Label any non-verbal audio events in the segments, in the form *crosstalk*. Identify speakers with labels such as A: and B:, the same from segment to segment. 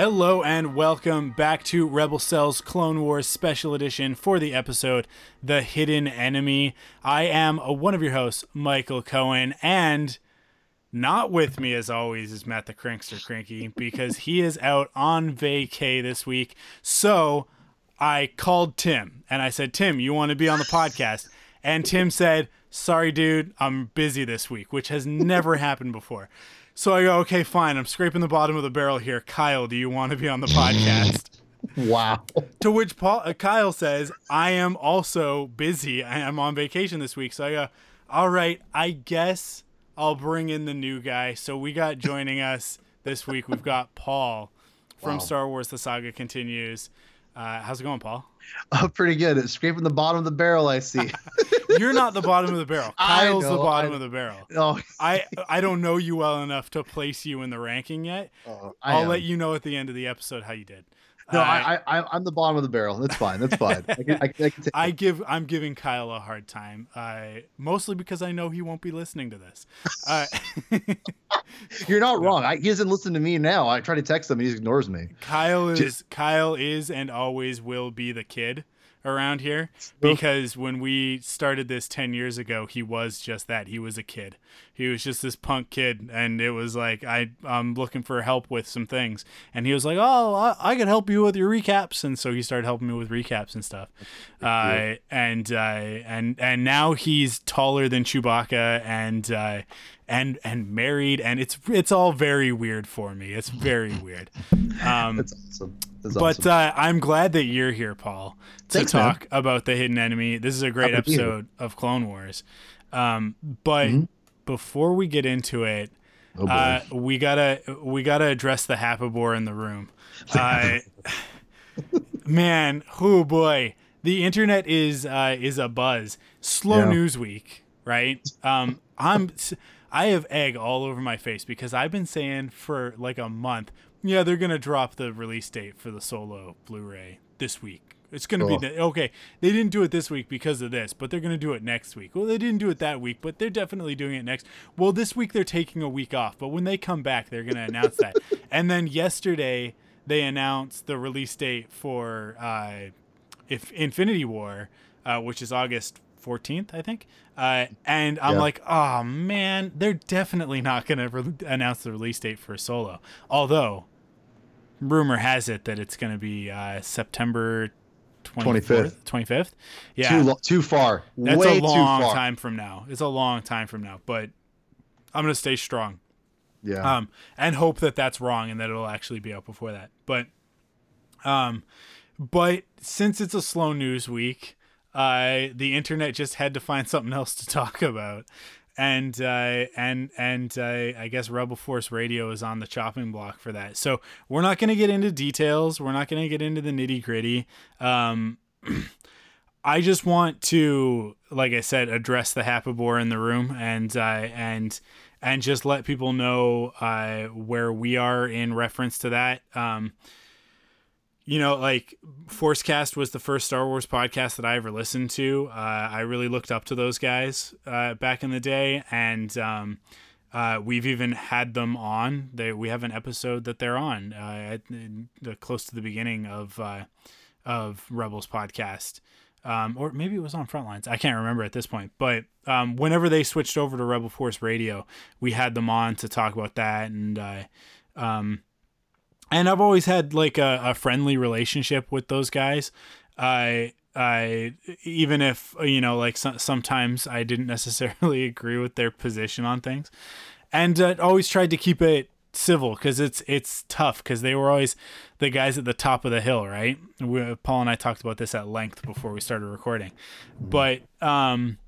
A: Hello and welcome back to Rebel Cells Clone Wars Special Edition for the episode The Hidden Enemy. I am uh, one of your hosts, Michael Cohen, and not with me as always is Matt the Crankster Cranky *laughs* because he is out on vacay this week. So I called Tim and I said, Tim, you want to be on the podcast? And Tim said, Sorry, dude, I'm busy this week, which has never happened before. So I go, okay, fine. I'm scraping the bottom of the barrel here. Kyle, do you want to be on the podcast? *laughs*
B: Wow.
A: to which Paul, uh, Kyle says, I am also busy. I am on vacation this week. So I go, all right, I guess I'll bring in the new guy. So we got joining *laughs* us this week, we've got Paul from
B: Wow.
A: Star Wars The Saga Continues. Uh, how's it going, Paul? *laughs*
B: Oh, pretty good. It's scraping the bottom of the barrel, I see. *laughs*
A: You're not the bottom of the barrel. *laughs*
B: I
A: Kyle's the bottom
B: I-
A: of the barrel.
B: oh,
A: I I don't know you well enough to place you in the ranking yet.
B: oh,
A: I'll
B: am.
A: let you know at the end of the episode how you did.
B: No, I, I, I- I'm the bottom of the barrel. That's fine. That's fine. I can, I, can- I can take *laughs*
A: I give I'm giving Kyle a hard time, uh, mostly because I know he won't be listening to this. Uh, *laughs*
B: You're not *laughs* wrong. I, he doesn't listen to me now. I try to text him, he ignores me.
A: Kyle is
B: Just-
A: Kyle is and always will be the kid around here because when we started this 10 years ago he was just that. He was a kid. He was just this punk kid and it was like I I'm looking for help with some things. And he was like oh I, I can help you with your recaps. And so he started helping me with recaps and stuff. Uh, and uh, and and now he's taller than Chewbacca and uh, and and married. And it's it's all very weird for me. It's very weird. *laughs* Um,
B: That's awesome. That's
A: but
B: awesome.
A: uh, I'm glad that you're here, Paul, to
B: Thanks, man.
A: talk about the hidden enemy. This is a great
B: Happy to here.
A: episode of Clone Wars. Um, but
B: Mhm.
A: before we get into it,
B: oh,
A: uh, we gotta we gotta address the Happabore in the room. *laughs* Uh, man, oh boy, the internet is uh, is a buzz. Slow
B: Yeah.
A: news week, right? Um, I'm I have egg all over my face because I've been saying for like a month, yeah, they're gonna drop the release date for the solo Blu-ray this week. It's gonna
B: Oh.
A: be the, okay. They didn't do it this week because of this, but they're gonna do it next week. Well, they didn't do it that week, but they're definitely doing it next. Well, this week they're taking a week off, but when they come back, they're gonna announce that. *laughs* And then yesterday they announced the release date for uh, if Infinity War, uh, which is August 14th, I think. Uh, and I'm
B: Yeah.
A: like, oh man, they're definitely not going to re- announce the release date for Solo. Although, rumor has it that it's going to be uh, September 24th, 25th. Yeah.
B: too, lo- too far.
A: That's
B: Way
A: a long time from now. It's a long time from now, but I'm going to stay strong
B: Yeah.
A: um, and hope that that's wrong and that it'll actually be out before that. But, um, but since it's a slow news week, uh, the internet just had to find *laughs* something else to talk about, and uh, and and uh, I guess Rebel Force Radio is on the chopping block for that. So we're not going to get into details. We're not going to get into the nitty gritty. Um, *clears throat* I just want to, like I said, address the Happabore in the room and uh, and and just let people know uh, where we are in reference to that. Um, you know, like Forcecast was the first Star Wars podcast that I ever listened to. Uh, I really looked up to those guys uh, back in the day, and um, uh, we've even had them on. They we have an episode that they're on uh, at, close to the beginning of uh, of Rebels podcast, um, or maybe it was on Frontlines. I can't remember at this point. But um, whenever they switched over to Rebel Force Radio, we had them on to talk about that, and uh, um, and I've always had like a, a friendly relationship with those guys. I I even if you know like so, sometimes I didn't necessarily *laughs* agree with their position on things, and uh, always tried to keep it civil because it's it's tough because they were always the guys at the top of the hill, right? We, Paul and I talked about this at length before we started recording, but um,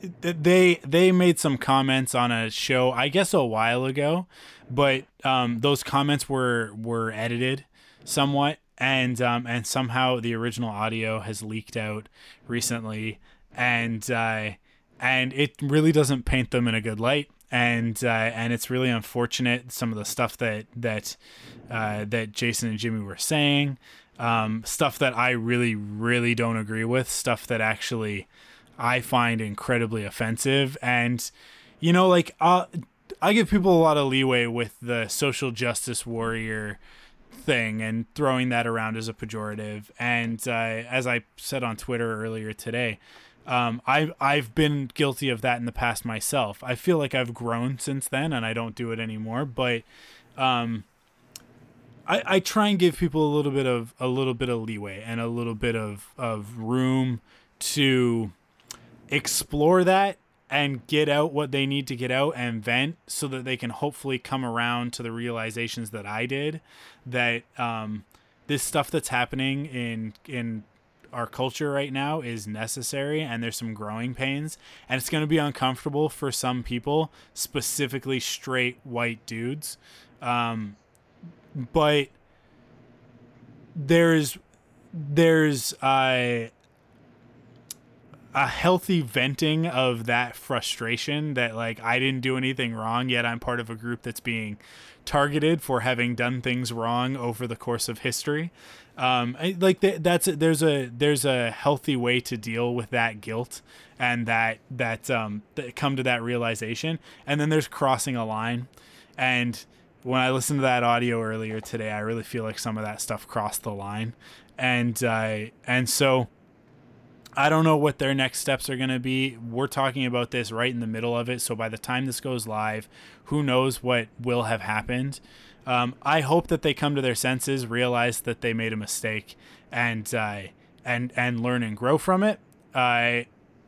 A: they they made some comments on a show I guess a while ago, but um, those comments were were edited somewhat and um, and somehow the original audio has leaked out recently, and uh, and it really doesn't paint them in a good light, and uh, and it's really unfortunate some of the stuff that that uh, that Jason and Jimmy were saying, um, stuff that I really really don't agree with, stuff that actually I find incredibly offensive, and you know like uh, I give people a lot of leeway with the social justice warrior thing and throwing that around as a pejorative. And uh, as I said on Twitter earlier today, um, I've I've been guilty of that in the past myself. I feel like I've grown since then, and I don't do it anymore. But um, I, I try and give people a little bit of a little bit of leeway and a little bit of of room to explore that and get out what they need to get out and vent so that they can hopefully come around to the realizations that I did that um, this stuff that's happening in in our culture right now is necessary and there's some growing pains and it's going to be uncomfortable for some people specifically straight white dudes. Um, but there's there's uh, a healthy venting of that frustration that like I didn't do anything wrong yet I'm part of a group that's being targeted for having done things wrong over the course of history. Um, I, like th- that's a, there's a there's a healthy way to deal with that guilt and that that um that come to that realization. And then there's crossing a line. And when I listened to that audio earlier today I really feel like some of that stuff crossed the line. And uh, and so I don't know what their next steps are going to be. We're talking about this right in the middle of it. So by the time this goes live, who knows what will have happened. Um, I hope that they come to their senses, realize that they made a mistake, and uh, and and learn and grow from it. Uh,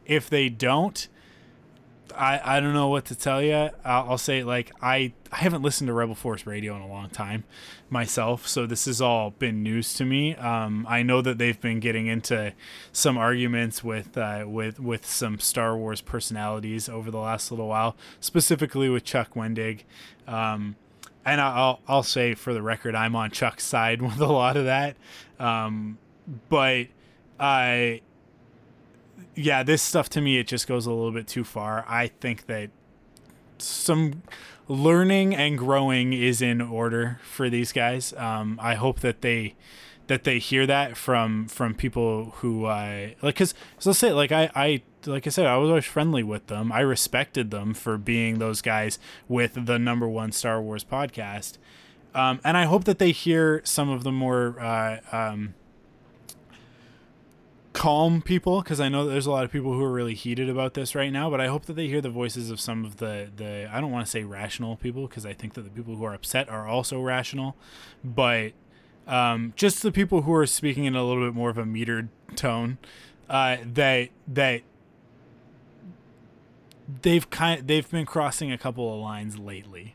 A: if they don't, I, I don't know what to tell you. I'll, I'll, say like I I haven't listened to Rebel Force Radio in a long time myself, so this has all been news to me. Um, I know that they've been getting into some arguments with uh, with with some Star Wars personalities over the last little while, specifically with Chuck Wendig. Um, and I'll I'll say for the record, I'm on Chuck's side *laughs* with a lot of that. Um, but I yeah, this stuff to me it just goes a little bit too far. I think that some learning and growing is in order for these guys. Um, I hope that they that they hear that from from people who I like because so let's say like I I like I said I was always friendly with them. I respected them for being those guys with the number one Star Wars podcast. Um, and I hope that they hear some of the more uh, um, calm people because I know there's a lot of people who are really heated about this right now. But I hope that they hear the voices of some of the the I don't want to say rational people because I think that the people who are upset are also rational, but um, just the people who are speaking in a little bit more of a metered tone. Uh, that that they've kind they've been crossing a couple of lines lately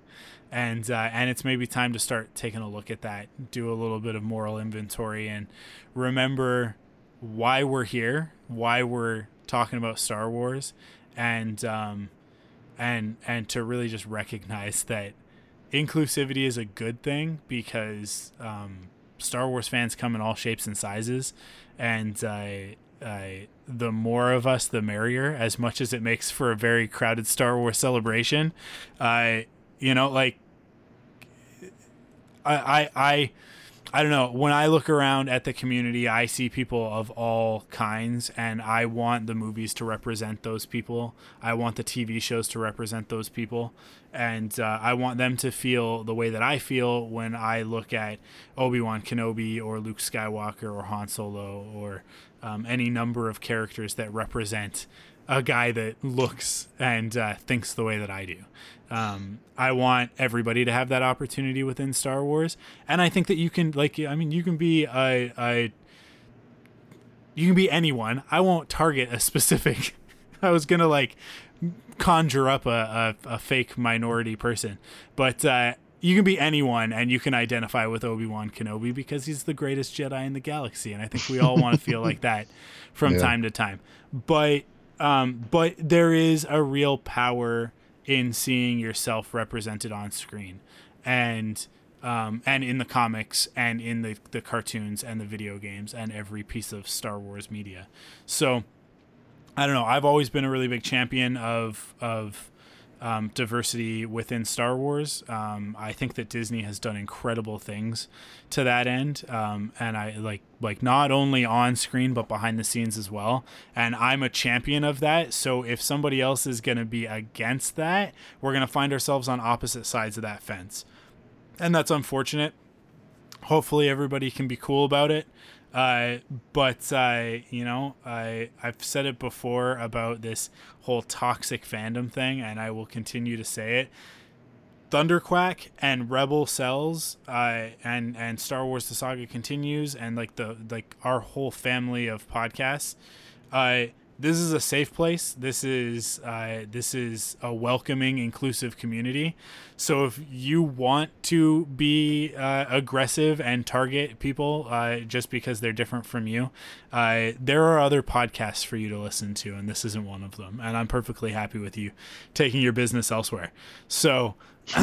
A: and uh, and it's maybe time to start taking a look at that do a little bit of moral inventory and remember why we're here, why we're talking about Star Wars, and um, and and to really just recognize that inclusivity is a good thing because um, Star Wars fans come in all shapes and sizes, and uh, the more of us, the merrier. As much as it makes for a very crowded Star Wars celebration, uh, you know, like I, I, I I don't know. When I look around at the community, I see people of all kinds, and I want the movies to represent those people. I want the TV shows to represent those people, and uh, I want them to feel the way that I feel when I look at Obi Wan Kenobi or Luke Skywalker or Han Solo or um, any number of characters that represent a guy that looks and uh, thinks the way that I do. Um, I want everybody to have that opportunity within Star Wars, and I think that you can, like, I mean, you can be a, a you can be anyone. I won't target a *laughs* specific. I was gonna like conjure up a, a, a fake minority person, but uh, you can be anyone, and you can identify with Obi Wan Kenobi because he's the greatest Jedi in the galaxy, and I think we all want to feel like that *laughs* from yeah. time to time. But um, but there is a real power in seeing yourself represented on screen and um, and in the comics and in the, the cartoons and the video games and every piece of Star Wars media. So I don't know. I've always been a really big champion of of um, diversity within Star Wars. Um, I think that Disney has done incredible things to that end, um, and I like like not only on screen but behind the scenes as well. And I'm a champion of that. So if somebody else is going to be against that, we're going to find ourselves on opposite sides of that fence, and that's unfortunate. Hopefully, everybody can be cool about it. Uh, but uh, you know, I I've said it before about this whole toxic fandom thing, and I will continue to say it. Thunderquack and Rebel Cells, uh, and and Star Wars: The Saga continues, and like the like our whole family of podcasts. Uh, this is a safe place. This is uh, this is a welcoming, inclusive community. So if you want to be uh, aggressive and target people uh, just because they're different from you, uh, there are other podcasts for you to listen to, and this isn't one of them. And I'm perfectly happy with you taking your business elsewhere. So *clears throat*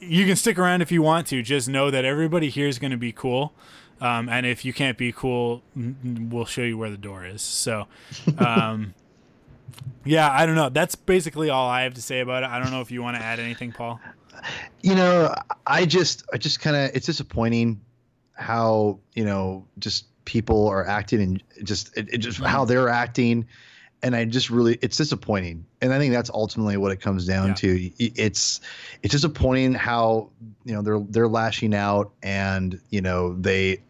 A: you can stick around if you want to. Just know that everybody here is going to be cool. Um, and if you can't be cool, we'll show you where the door is. So, *laughs* um, yeah, I don't know. That's basically all I have to say about it. I don't know if you want to add anything, Paul.
B: You know, I just, I just kind of, it's disappointing how you know just people are acting and just, it, it just how they're acting, and I just really, it's disappointing. And I think that's ultimately what it comes down yeah. to. It's, it's disappointing how you know they're they're lashing out and you know they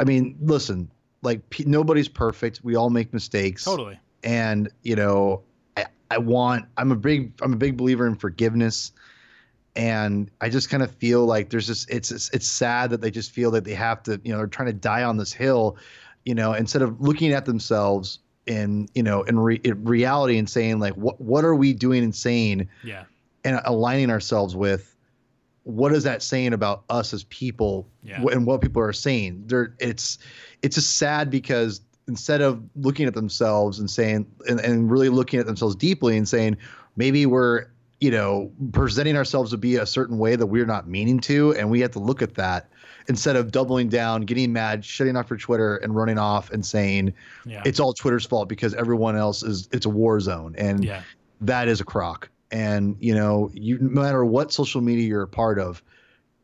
B: I mean, listen, like p- nobody's perfect. We all make mistakes.
A: Totally.
B: And you know, I, I want. I'm a big. I'm a big believer in forgiveness. And I just kind of feel like there's this. It's, it's it's sad that they just feel that they have to. You know, they're trying to die on this hill. You know, instead of looking at themselves in you know in, re- in reality and saying like what what are we doing and saying.
A: Yeah.
B: And aligning ourselves with what is that saying about us as people
A: yeah.
B: and what people are saying there it's it's just sad because instead of looking at themselves and saying and, and really looking at themselves deeply and saying maybe we're you know presenting ourselves to be a certain way that we're not meaning to and we have to look at that instead of doubling down getting mad shutting off your twitter and running off and saying yeah. it's all twitter's fault because everyone else is it's a war zone and
A: yeah.
B: that is a crock and you know you no matter what social media you're a part of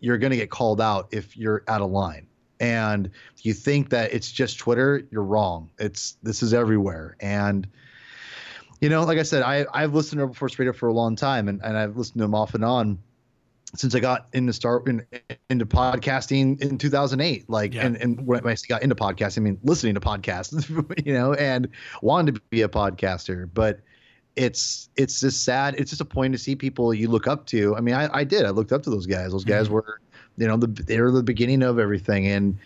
B: you're going to get called out if you're out of line. And you think that it's just twitter you're wrong. It's this is everywhere. And you know like i said i i've listened to force radio for a long time and, and i've listened to them off and on since i got into start in, into podcasting in 2008 like yeah. and and when i got into podcasting i mean listening to podcasts *laughs* you know and wanted to be a podcaster. But it's it's just sad. It's just a point to see people you look up to. I mean, I, I did. I looked up to those guys. Those guys mm-hmm. were, you know, the they were the beginning of everything, and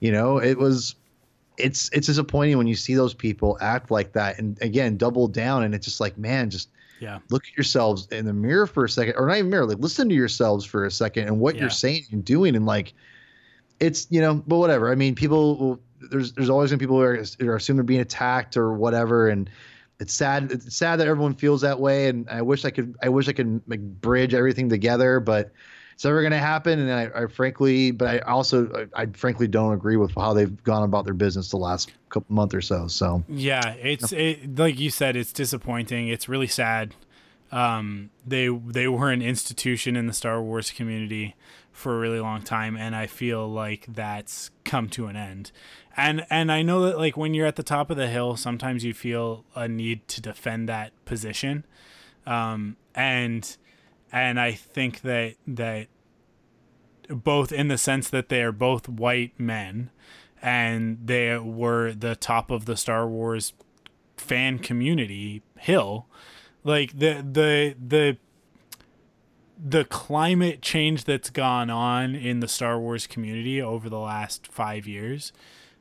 B: you know, it was. It's it's disappointing when you see those people act like that, and again, double down, and it's just like, man, just
A: yeah,
B: look at yourselves in the mirror for a second, or not even mirror, like listen to yourselves for a second and what yeah. you're saying and doing, and like, it's you know, but whatever. I mean, people will. There's there's always gonna be people who are, who are assume they're being attacked or whatever, and it's sad. It's sad that everyone feels that way, and I wish I could. I wish I could like, bridge everything together, but it's never going to happen. And I, I, frankly, but I also, I, I, frankly don't agree with how they've gone about their business the last couple month or so. So
A: yeah, it's it, like you said, it's disappointing. It's really sad. Um, they they were an institution in the Star Wars community for a really long time, and I feel like that's come to an end. And and I know that like when you're at the top of the hill, sometimes you feel a need to defend that position. Um, and and I think that that both in the sense that they are both white men and they were the top of the Star Wars fan community hill like the the the the climate change that's gone on in the Star Wars community over the last 5 years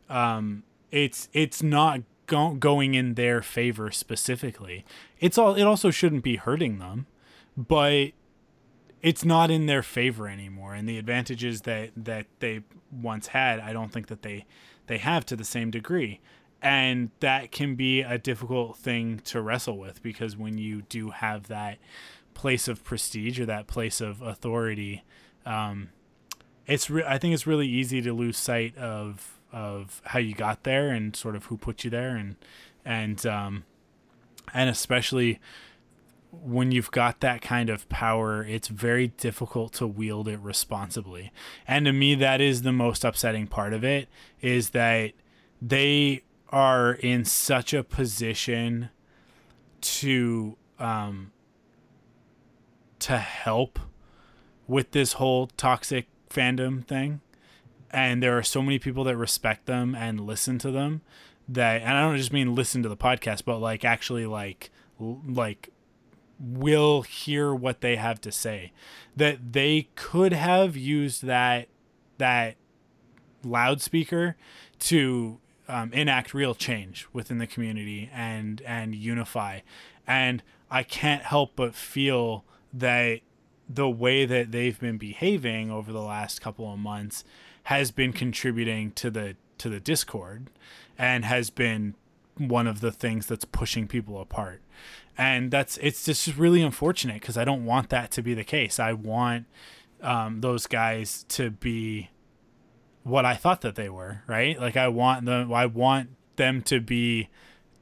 A: um it's it's not go- going in their favor specifically. It's all it also shouldn't be hurting them but it's not in their favor anymore. And the advantages that that they once had i don't think that they they have to the same degree. And that can be a difficult thing to wrestle with because when you do have that place of prestige or that place of authority um, it's re- i think it's really easy to lose sight of of how you got there and sort of who put you there and and um, and especially when you've got that kind of power, it's very difficult to wield it responsibly. And to me, that is the most upsetting part of it is that they are in such a position to um, to help with this whole toxic fandom thing. And there are so many people that respect them and listen to them that and I don't just mean listen to the podcast but like actually like like will hear what they have to say. That they could have used that that loudspeaker to um, enact real change within the community and and unify. And i can't help but feel that the way that they've been behaving over the last couple of months has been contributing to the to the discord and has been one of the things that's pushing people apart and that's it's just really unfortunate because I don't want that to be the case. I want um, those guys to be what I thought that they were, right? Like I want them, I want them to be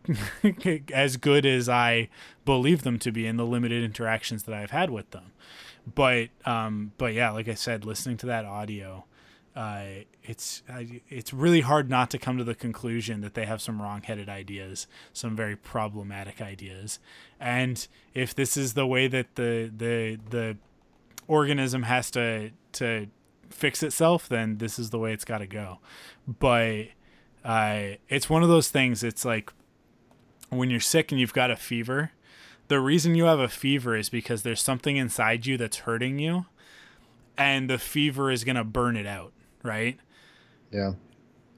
A: *laughs* as good as I believe them to be in the limited interactions that I've had with them. But um, but yeah, like I said, listening to that audio, uh, it's it's really hard not to come to the conclusion that they have some wrong-headed ideas, some very problematic ideas, and if this is the way that the the the organism has to to fix itself, then this is the way it's got to go. But uh, it's one of those things. It's like when you're sick and you've got a fever. The reason you have a fever is because there's something inside you that's hurting you, and the fever is gonna burn it out right?
B: Yeah.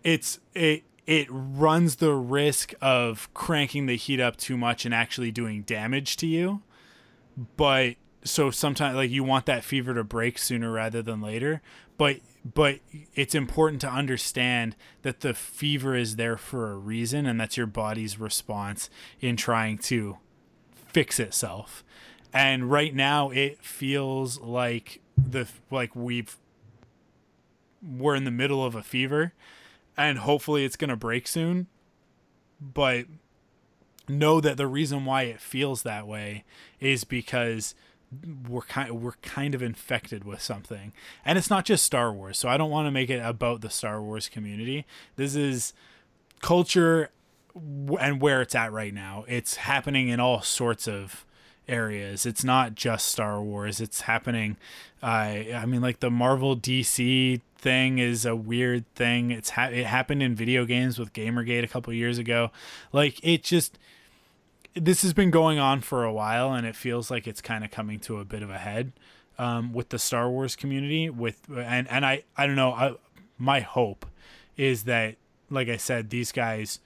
A: It's it it runs the risk of cranking the heat up too much and actually doing damage to you. But so sometimes like you want that fever to break sooner rather than later, but but it's important to understand that the fever is there for a reason and that's your body's response in trying to fix itself. And right now it feels like the like we've we're in the middle of a fever and hopefully it's going to break soon. But know that the reason why it feels that way is because we're kind we're kind of infected with something. And it's not just Star Wars. So I don't want to make it about the Star Wars community. This is culture and where it's at right now. It's happening in all sorts of areas. It's not just Star Wars. It's happening. Uh, I mean, like the Marvel DC thing is a weird thing. It's ha- it happened in video games with GamerGate a couple years ago. Like it just this has been going on for a while, and it feels like it's kind of coming to a bit of a head um, with the Star Wars community. With and and I I don't know. I, my hope is that, like I said, these guys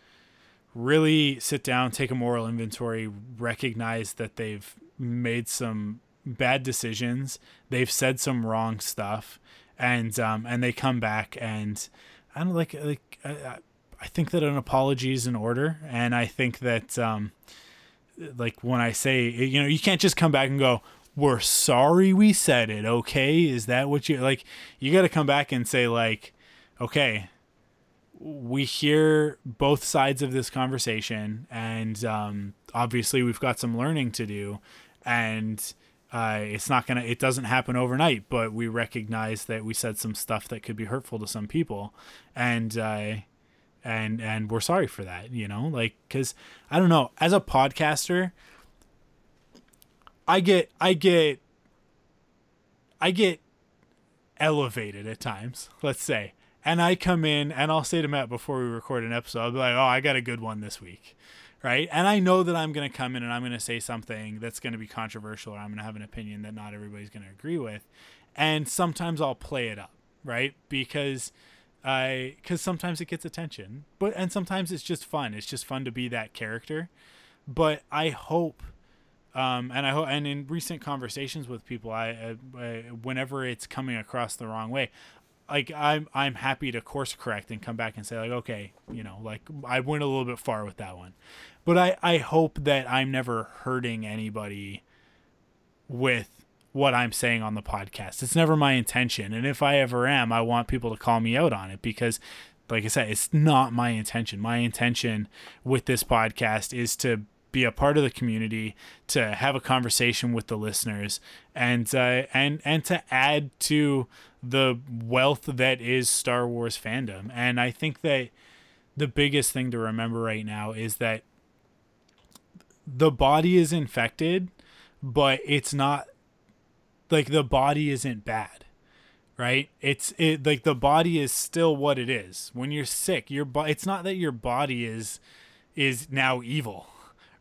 A: really sit down, take a moral inventory, recognize that they've made some bad decisions, they've said some wrong stuff, and um, and they come back and I don't like like I, I think that an apology is in order, and I think that um, like when I say you know you can't just come back and go we're sorry we said it okay? Is that what you like you got to come back and say like okay we hear both sides of this conversation and um, obviously we've got some learning to do and uh, it's not gonna it doesn't happen overnight but we recognize that we said some stuff that could be hurtful to some people and uh, and and we're sorry for that you know? Like because i don't know as a podcaster i get i get i get elevated at times let's say and i come in and i'll say to matt before we record an episode i'll be like oh i got a good one this week right and i know that i'm going to come in and i'm going to say something that's going to be controversial or i'm going to have an opinion that not everybody's going to agree with and sometimes i'll play it up right because I because sometimes it gets attention, but and sometimes it's just fun. It's just fun to be that character. But I hope, um, and I hope, and in recent conversations with people, I, I, whenever it's coming across the wrong way, like I'm I'm happy to course correct and come back and say like okay you know like I went a little bit far with that one, but I I hope that I'm never hurting anybody with what I'm saying on the podcast. It's never my intention. And if I ever am, I want people to call me out on it because like I said, it's not my intention. My intention with this podcast is to be a part of the community, to have a conversation with the listeners, and uh, and and to add to the wealth that is Star Wars fandom. And I think that the biggest thing to remember right now is that the body is infected, but it's not like the body isn't bad right? It's it like the body is still what it is. When you're sick your bo- it's not that your body is is now evil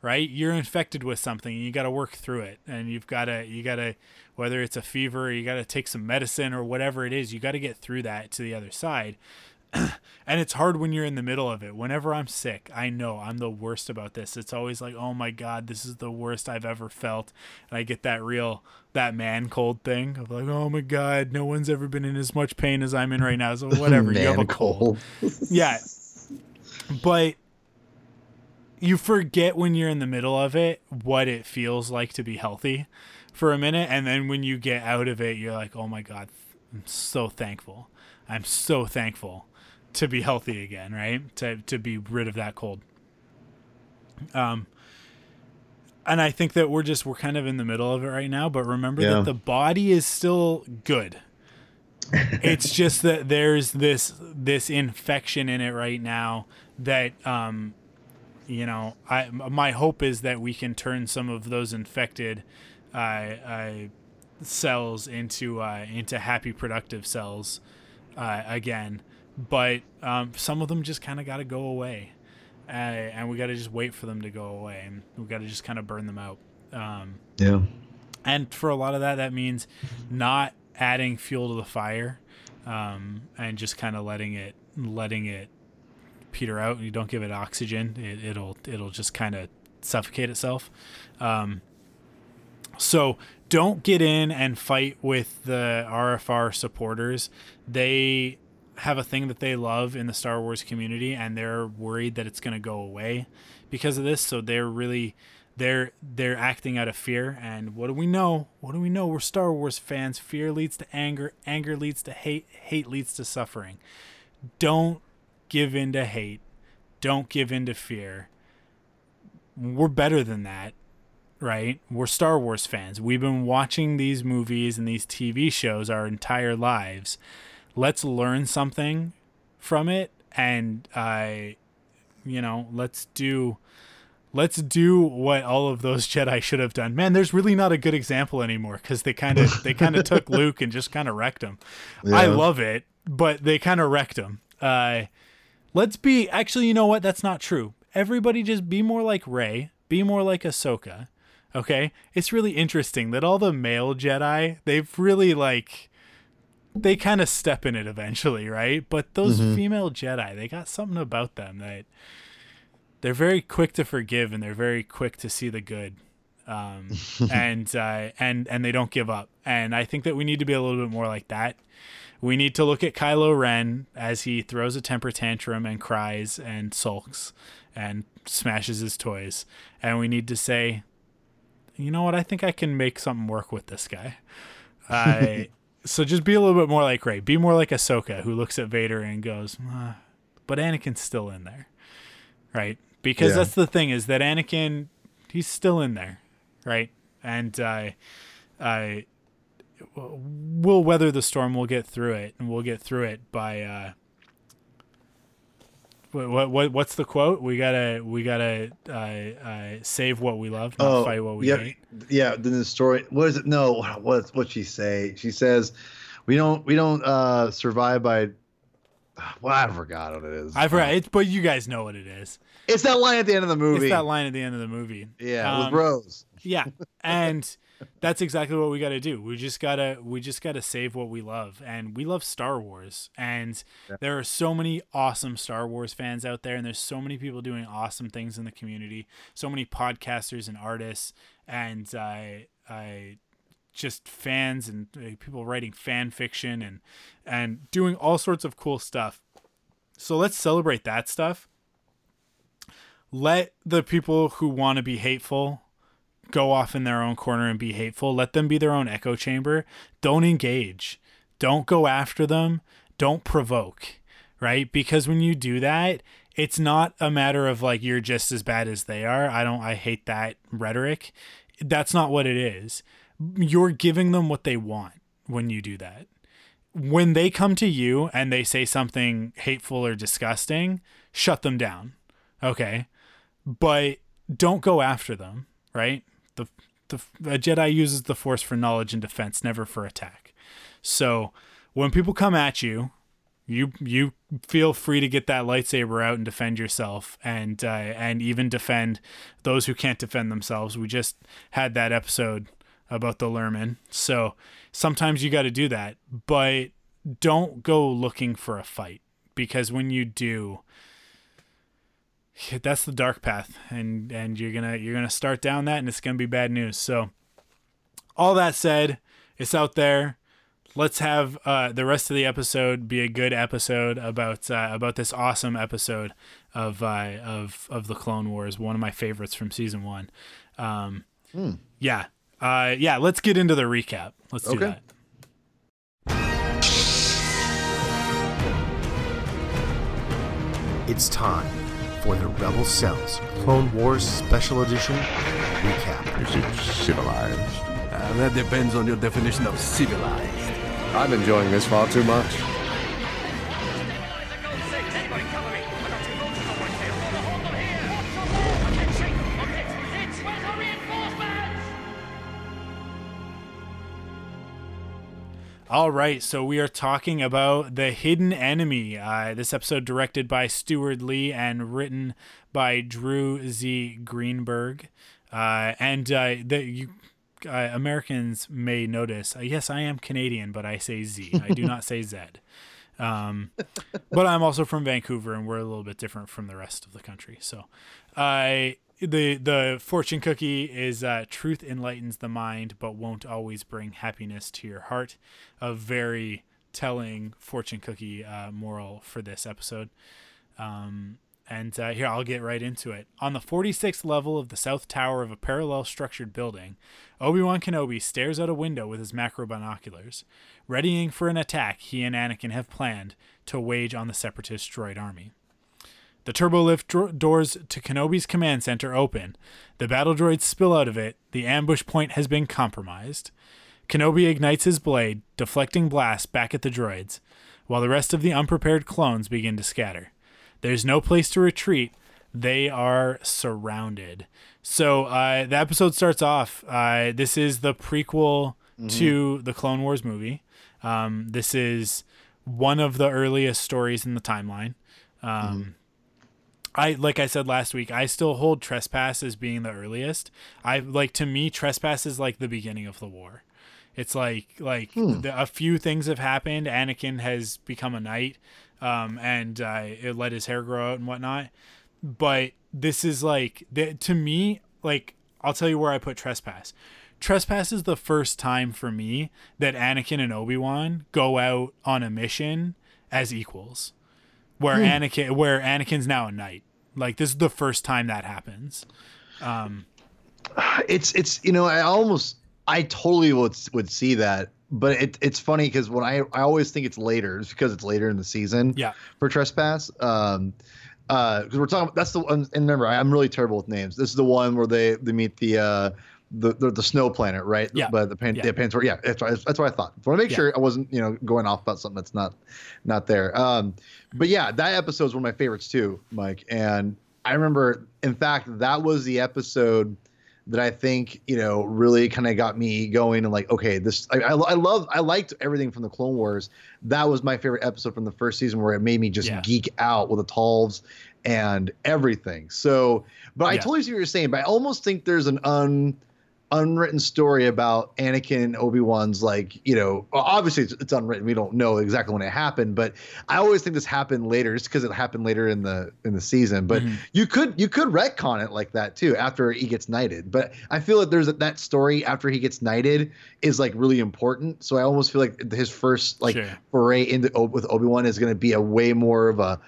A: right you're infected with something and you got to work through it and you've got to you got to whether it's a fever you got to take some medicine or whatever it is you got to get through that to the other side *clears throat* and it's hard when you're in the middle of it. Whenever I'm sick, I know I'm the worst about this. It's always like, oh my god, this is the worst I've ever felt, and I get that real that man cold thing of like, oh my god, no one's ever been in as much pain as I'm in right now. So *laughs* whatever, you have a cold. *laughs* yeah, but you forget when you're in the middle of it what it feels like to be healthy for a minute, and then when you get out of it, you're like, oh my god, I'm so thankful. I'm so thankful to be healthy again, right? To to be rid of that cold. Um and I think that we're just we're kind of in the middle of it right now, but remember yeah. that the body is still good. *laughs* it's just that there's this this infection in it right now that um you know, I my hope is that we can turn some of those infected uh, uh cells into uh into happy productive cells uh, again but um, some of them just kind of got to go away, uh, and we got to just wait for them to go away, and we got to just kind of burn them out. Um,
B: yeah.
A: And for a lot of that, that means not adding fuel to the fire, um, and just kind of letting it letting it peter out. And you don't give it oxygen; it, will it'll just kind of suffocate itself. Um, so don't get in and fight with the RFR supporters. They have a thing that they love in the Star Wars community and they're worried that it's going to go away because of this. So they're really they're they're acting out of fear. And what do we know? What do we know? We're Star Wars fans. Fear leads to anger. Anger leads to hate. Hate leads to suffering. Don't give in to hate don't give in to fear we're better than that right we're Star Wars fans we've been watching these movies and these TV shows our entire lives let's learn something from it and I you know, let's do let's do what all of those Jedi should have done. Man, there's really not a good example anymore because they kind of *laughs* they kind of took Luke and just kind of wrecked him. Yeah. I love it, but they kind of wrecked him. Uh, let's be actually, you know what? That's not true. Everybody just be more like Rey, be more like Ahsoka. Okay, it's really interesting that all the male Jedi they've really like they kind of step in it eventually, right? But those mm-hmm. female Jedi, they got something about them that they're very quick to forgive and they're very quick to see the good. Um, *laughs* and uh, and and they don't give up. And I think that we need to be a little bit more like that. We need to look at Kylo Ren as he throws a temper tantrum and cries and sulks and smashes his toys, and we need to say, you know what? I think I can make something work with this guy. I *laughs* so just be a little bit more like Rey. Be more like Ahsoka, who looks at Vader and goes, uh, "But Anakin's still in there, right?" Because
B: Yeah.
A: that's the thing is that Anakin, he's still in there, right? And I, I, we'll weather the storm. We'll get through it, and we'll get through it by. uh what, what what what's the quote? We gotta we gotta uh, uh, save what we love, not fight what we
B: yeah,
A: hate.
B: yeah. Then the story. What is it? No, what what she say? She says, "We don't we don't uh survive by." *sighs* Well, I forgot what it is.
A: I forgot, it's, but you guys know what it is.
B: It's that line at the end of the movie.
A: It's that line at the end of the movie.
B: Yeah,
A: Um,
B: with Rose.
A: Yeah, *laughs* and that's exactly what we got to do. We just gotta we just gotta save what we love, and we love Star Wars. And there are so many awesome Star Wars fans out there, and there's so many people doing awesome things in the community. So many podcasters and artists, and I I just fans and uh, people writing fan fiction and and doing all sorts of cool stuff. So let's celebrate that stuff. Let the people who want to be hateful go off in their own corner and be hateful. Let them be their own echo chamber. Don't engage. Don't go after them. Don't provoke, right? Because when you do that, it's not a matter of like you're just as bad as they are. I don't I hate that rhetoric. That's not what it is. You're giving them what they want when you do that. When they come to you and they say something hateful or disgusting, shut them down. Okay? But don't go after them, right? The the a Jedi uses the force for knowledge and defense, never for attack. So, when people come at you, you you feel free to get that lightsaber out and defend yourself and uh, and even defend those who can't defend themselves. We just had that episode about the Lurmen. So sometimes you got to do that, but don't go looking for a fight because when you do *laughs* that's the dark path and and you're going to you're going to start down that and it's going to be bad news. So all that said, it's out there let's have uh, the rest of the episode be a good episode about uh, about this awesome episode of uh, of of the Clone Wars, one of my favorites from season one. Um, Yeah, uh, yeah. Let's get into the recap. Let's do
B: Okay.
A: that.
C: It's time for the Rebel Cells Clone Wars Special Edition recap.
D: Is it civilized?
E: Uh, that depends on your definition of civilized.
D: I'm enjoying this far too much.
A: All right, so we are talking about the hidden enemy. Uh, this episode directed by Steward Lee and written by Drew Z. Greenberg. Uh, and uh, the you uh, Americans may notice. Uh, yes, I am Canadian, but I say Z. I do not say Z. Um, but I'm also from Vancouver, and we're a little bit different from the rest of the country. So, uh, the the fortune cookie is uh, truth enlightens the mind, but won't always bring happiness to your heart. A very telling fortune cookie uh, moral for this episode. Um, and uh, here, I'll get right into it. On the 46th level of the south tower of a parallel structured building, Obi Wan Kenobi stares out a window with his macro binoculars, readying for an attack he and Anakin have planned to wage on the Separatist droid army. The turbolift dro- doors to Kenobi's command center open. The battle droids spill out of it. The ambush point has been compromised. Kenobi ignites his blade, deflecting blasts back at the droids, while the rest of the unprepared clones begin to scatter. There's no place to retreat. They are surrounded. So uh, the episode starts off. Uh, this is the prequel to the Clone Wars movie. Um, this is one of the earliest stories in the timeline. Um, I like I said last week, I still hold Trespass as being the earliest. I like to me Trespass is like the beginning of the war. It's like like the, a few things have happened. Anakin has become a knight, um, and uh, it let his hair grow out and whatnot. But this is like the, to me, like I'll tell you where I put Trespass. Trespass is the first time for me that Anakin and Obi Wan go out on a mission as equals, where Anakin where Anakin's now a knight. Like this is the first time that happens.
B: Um, it's it's you know I almost I totally would would see that, but it it's funny because when I I always think it's later, it's because it's later in the season.
A: Yeah.
B: For trespass, um, uh, because we're talking that's the one. And remember, I, I'm really terrible with names. This is the one where they they meet the uh the the, the snow planet, right?
A: Yeah.
B: But the pan,
A: Yeah.
B: yeah. Yeah, that's what, that's what I thought. I want to make
A: Yeah.
B: sure I wasn't you know going off about something that's not not there. Um, but yeah, that episode is one of my favorites too, Mike. And I remember, in fact, that was the episode that I think you know really kind of got me going and like, okay, this I, I I love I liked everything from the Clone Wars. That was my favorite episode from the first season where it made me just
A: Yeah.
B: geek out with the Tulves and everything. So, but I
A: Yeah.
B: totally see what you're saying. But I almost think there's an un unwritten story about Anakin and Obi Wan's like you know obviously it's, it's unwritten we don't know exactly when it happened but I always think this happened later just because it happened later in the in the season but
A: Mhm.
B: you could you could retcon it like that too after he gets knighted but I feel that there's a, that story after he gets knighted is like really important so I almost feel like his first like
A: Sure.
B: foray into with Obi Wan is going to be a way more of a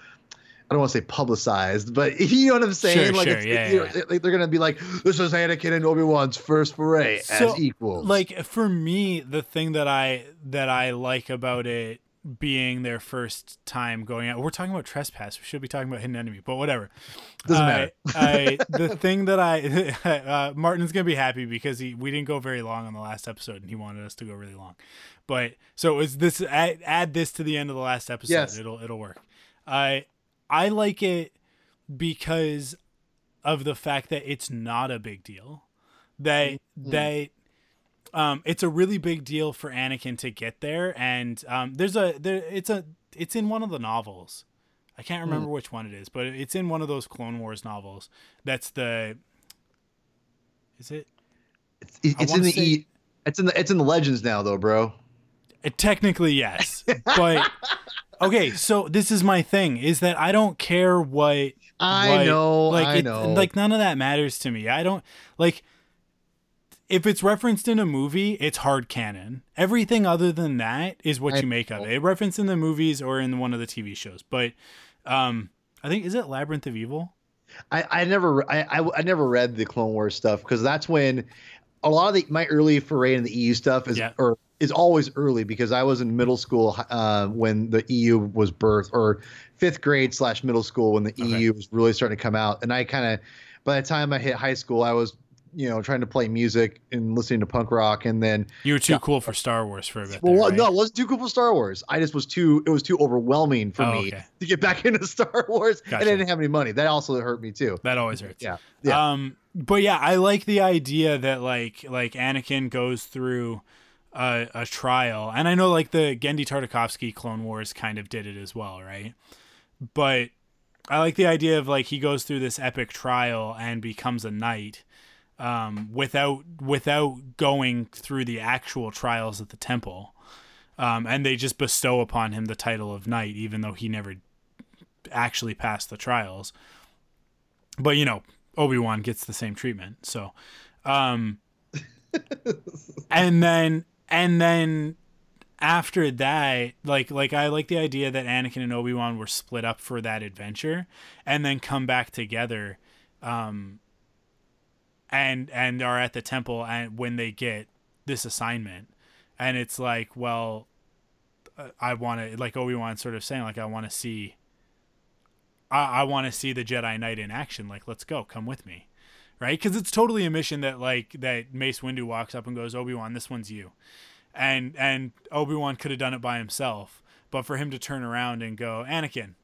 B: I don't want to say publicized, but *laughs* you know what I'm saying.
A: Sure,
B: like,
A: sure,
B: it's,
A: yeah,
B: know,
A: yeah.
B: like, they're gonna be like, "This is Anakin and Obi Wan's first foray
A: So,
B: as equals."
A: Like for me, the thing that I that I like about it being their first time going out. We're talking about trespass. We should be talking about hidden enemy, but whatever.
B: Doesn't matter.
A: I, *laughs* the thing that I *laughs* uh, Martin's gonna be happy because he we didn't go very long on the last episode, and he wanted us to go really long. But so is this add, add this to the end of the last episode?
B: Yes.
A: It'll it'll work. I I like it because of the fact that it's not a big deal. That
B: Mm-hmm.
A: that um it's a really big deal for Anakin to get there and um there's a there it's a it's in one of the novels. I can't remember
B: Mm.
A: which one it is, but it's in one of those Clone Wars novels. That's the Is it
B: it's, it's in the
A: say-
B: e, it's in the it's in the Legends now though, bro.
A: Uh, Technically, yes. But *laughs* okay, so this is my thing: is that I don't care what
B: I
A: what-
B: know,
A: like
B: I
A: it-
B: know.
A: like none of that matters to me. I don't like if it's referenced in a movie, it's hard canon. Everything other than that is what
B: I
A: you make of it. It referenced in the movies or in one of the TV shows. But um, I think is it Labyrinth of Evil?
B: I, I never I, I I never read the Clone Wars stuff because that's when a lot of the my early foray in the EU stuff is
A: Yeah.
B: or is always early because I was in middle school uh, when the EU was birthed or fifth grade slash middle school when the
A: Okay.
B: EU was really starting to come out and I kind of by the time I hit high school I was you know trying to play music and listening to punk rock and then
A: You were too cool for Star Wars for a bit.
B: well,
A: there, right?
B: no, it wasn't too cool for Star Wars. I just was too. It was too overwhelming for
A: Oh,
B: me
A: okay.
B: to get back *laughs* into Star Wars,
A: Gotcha.
B: and I didn't have any money. That also hurt me too.
A: that always hurts.
B: Yeah, yeah.
A: Um, but yeah, I like the idea that like like Anakin goes through a, a trial, and I know like the Genndy Tartakovsky Clone Wars kind of did it as well, right? But I like the idea of like he goes through this epic trial and becomes a knight, um, without without going through the actual trials at the temple, um, and they just bestow upon him the title of knight, even though he never actually passed the trials. But you know obi-wan gets the same treatment so um *laughs* and then and then after that like like i like the idea that anakin and obi-wan were split up for that adventure and then come back together um and and are at the temple and when they get this assignment. And it's like well uh, i want to like obi-wan sort of saying like i want to see I, I want to see the Jedi Knight in action. Like, let's go, come with me, right? Because it's totally a mission that like that Mace Windu walks up and goes, Obi Wan, this one's you, and and Obi Wan could have done it by himself, but for him to turn around and go, Anakin,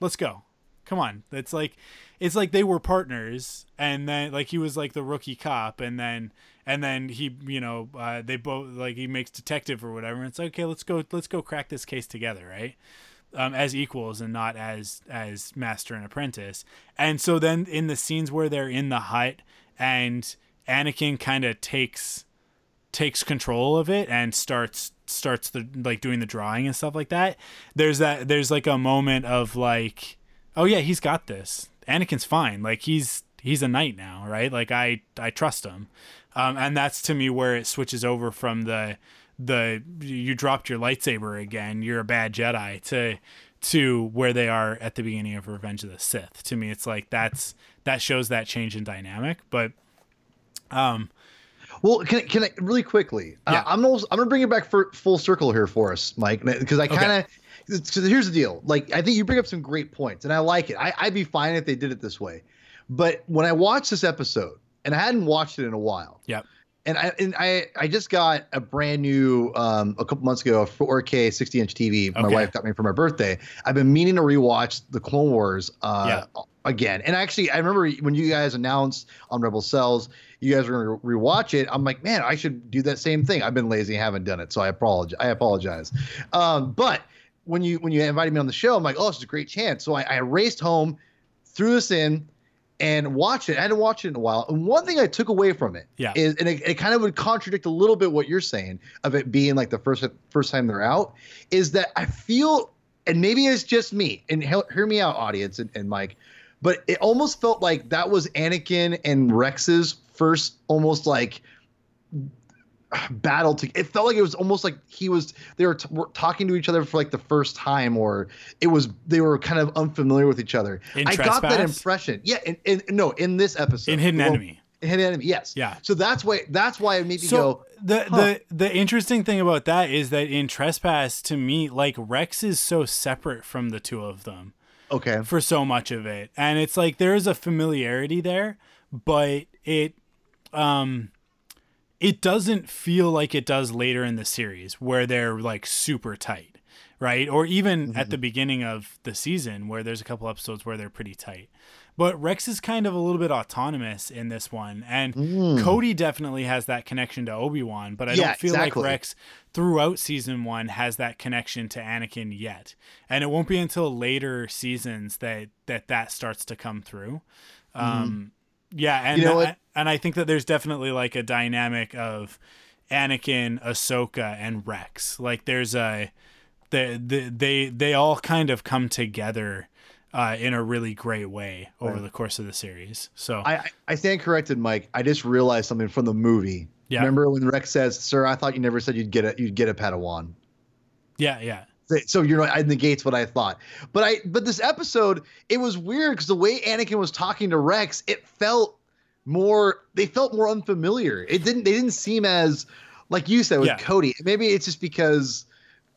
A: let's go, come on. It's like, it's like they were partners, and then like he was like the rookie cop, and then and then he, you know, uh, they both like he makes detective or whatever. And it's like, okay, let's go, let's go crack this case together, right? Um, as equals and not as as master and apprentice. And so then in the scenes where they're in the hut and Anakin kind of takes takes control of it and starts starts the like doing the drawing and stuff like that. There's that there's like a moment of like, oh yeah, he's got this. Anakin's fine. Like he's he's a knight now, right? Like I I trust him. Um, and that's to me where it switches over from the the you dropped your lightsaber again, you're a bad Jedi to to where they are at the beginning of Revenge of the Sith. To me, it's like that's that shows that change in dynamic. But Um,
B: Well, can I, can I really quickly?
A: Yeah.
B: Uh, I'm almost, I'm gonna bring it back for full circle here for us, Mike, because I kind of. Because here's the deal. Like, I think you bring up some great points, and I like it. I, I'd be fine if they did it this way. But when I watched this episode, and I hadn't watched it in a while,
A: Yep.
B: And I and I I just got a brand new um a couple months ago a 4K 60 inch TV. My
A: Okay.
B: wife got me for my birthday. I've been meaning to rewatch the Clone Wars uh again. And actually, I remember when you guys announced on Rebel Cells, you guys were going to rewatch it. I'm like, man, I should do that same thing. I've been lazy, haven't done it, so I apologize. I apologize. Um, but when you when you invited me on the show, I'm like, oh, this is a great chance. So I, I raced home, threw this in, and watch it. I hadn't watched it in a while. And one thing I took away from it
A: Yeah.
B: is, and it, it kind of would contradict a little bit what you're saying of it being like the first first time they're out, is that I feel, and maybe it's just me, and he- hear me out, audience and, and Mike, but it almost felt like that was Anakin and Rex's first, almost like *sighs* battle to it felt like it was almost like he was they were, t- were talking to each other for like the first time or it was they were kind of unfamiliar with each other.
A: In
B: i got that impression. Yeah in, in no in this episode.
A: In Hidden
B: Well,
A: Enemy.
B: in hidden enemy yes.
A: Yeah.
B: so that's why that's why it made me
A: So
B: go
A: the
B: huh.
A: the the interesting thing about that is that in Trespass, to me, like Rex is so separate from the two of them
B: okay.
A: for so much of it, and it's like there is a familiarity there, but it um it doesn't feel like it does later in the series where they're like super tight, right? Or even at mm-hmm. the beginning of the season where there's a couple episodes where they're pretty tight. But Rex is kind of a little bit autonomous in this one, and mm. Cody definitely has that connection to Obi Wan. But I
B: Yeah,
A: don't feel
B: exactly.
A: like Rex throughout season one has that connection to Anakin yet, and it won't be until later seasons that that that starts to come through. Mm-hmm. Um, yeah, and
B: You know
A: that- and I think that there's definitely like a dynamic of Anakin, Ahsoka, and Rex. Like there's a the, the they they all kind of come together uh, in a really great way over the course of the series. So
B: I, I- I stand corrected, Mike. I just realized something from the movie.
A: Yeah.
B: Remember when Rex says, "Sir, I thought you never said you'd get a you'd get a Padawan."
A: yeah, yeah,
B: So you're know, it negates what I thought. But I but this episode, it was weird because the way Anakin was talking to Rex, it felt more. They felt more unfamiliar. It didn't. They didn't seem as like you said with
A: Yeah.
B: Cody. Maybe it's just because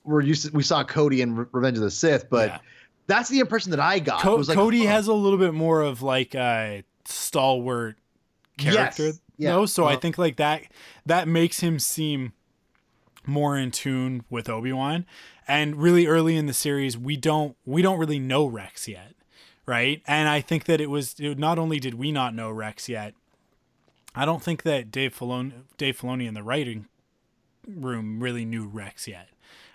B: we're used. To, we saw Cody in Re- Revenge of the Sith, but
A: Yeah.
B: that's the impression that I got.
A: Co-
B: like,
A: Cody
B: huh.
A: has a little bit more of like a stalwart character,
B: Yes. Yeah.
A: though. So I
B: Uh-huh.
A: think like that that makes him seem more in tune with Obi Wan. And really early in the series, we don't we don't really know Rex yet, right? And I think that it was not only did we not know Rex yet, I don't think that Dave Filoni, Dave Filoni in the writing room really knew Rex yet.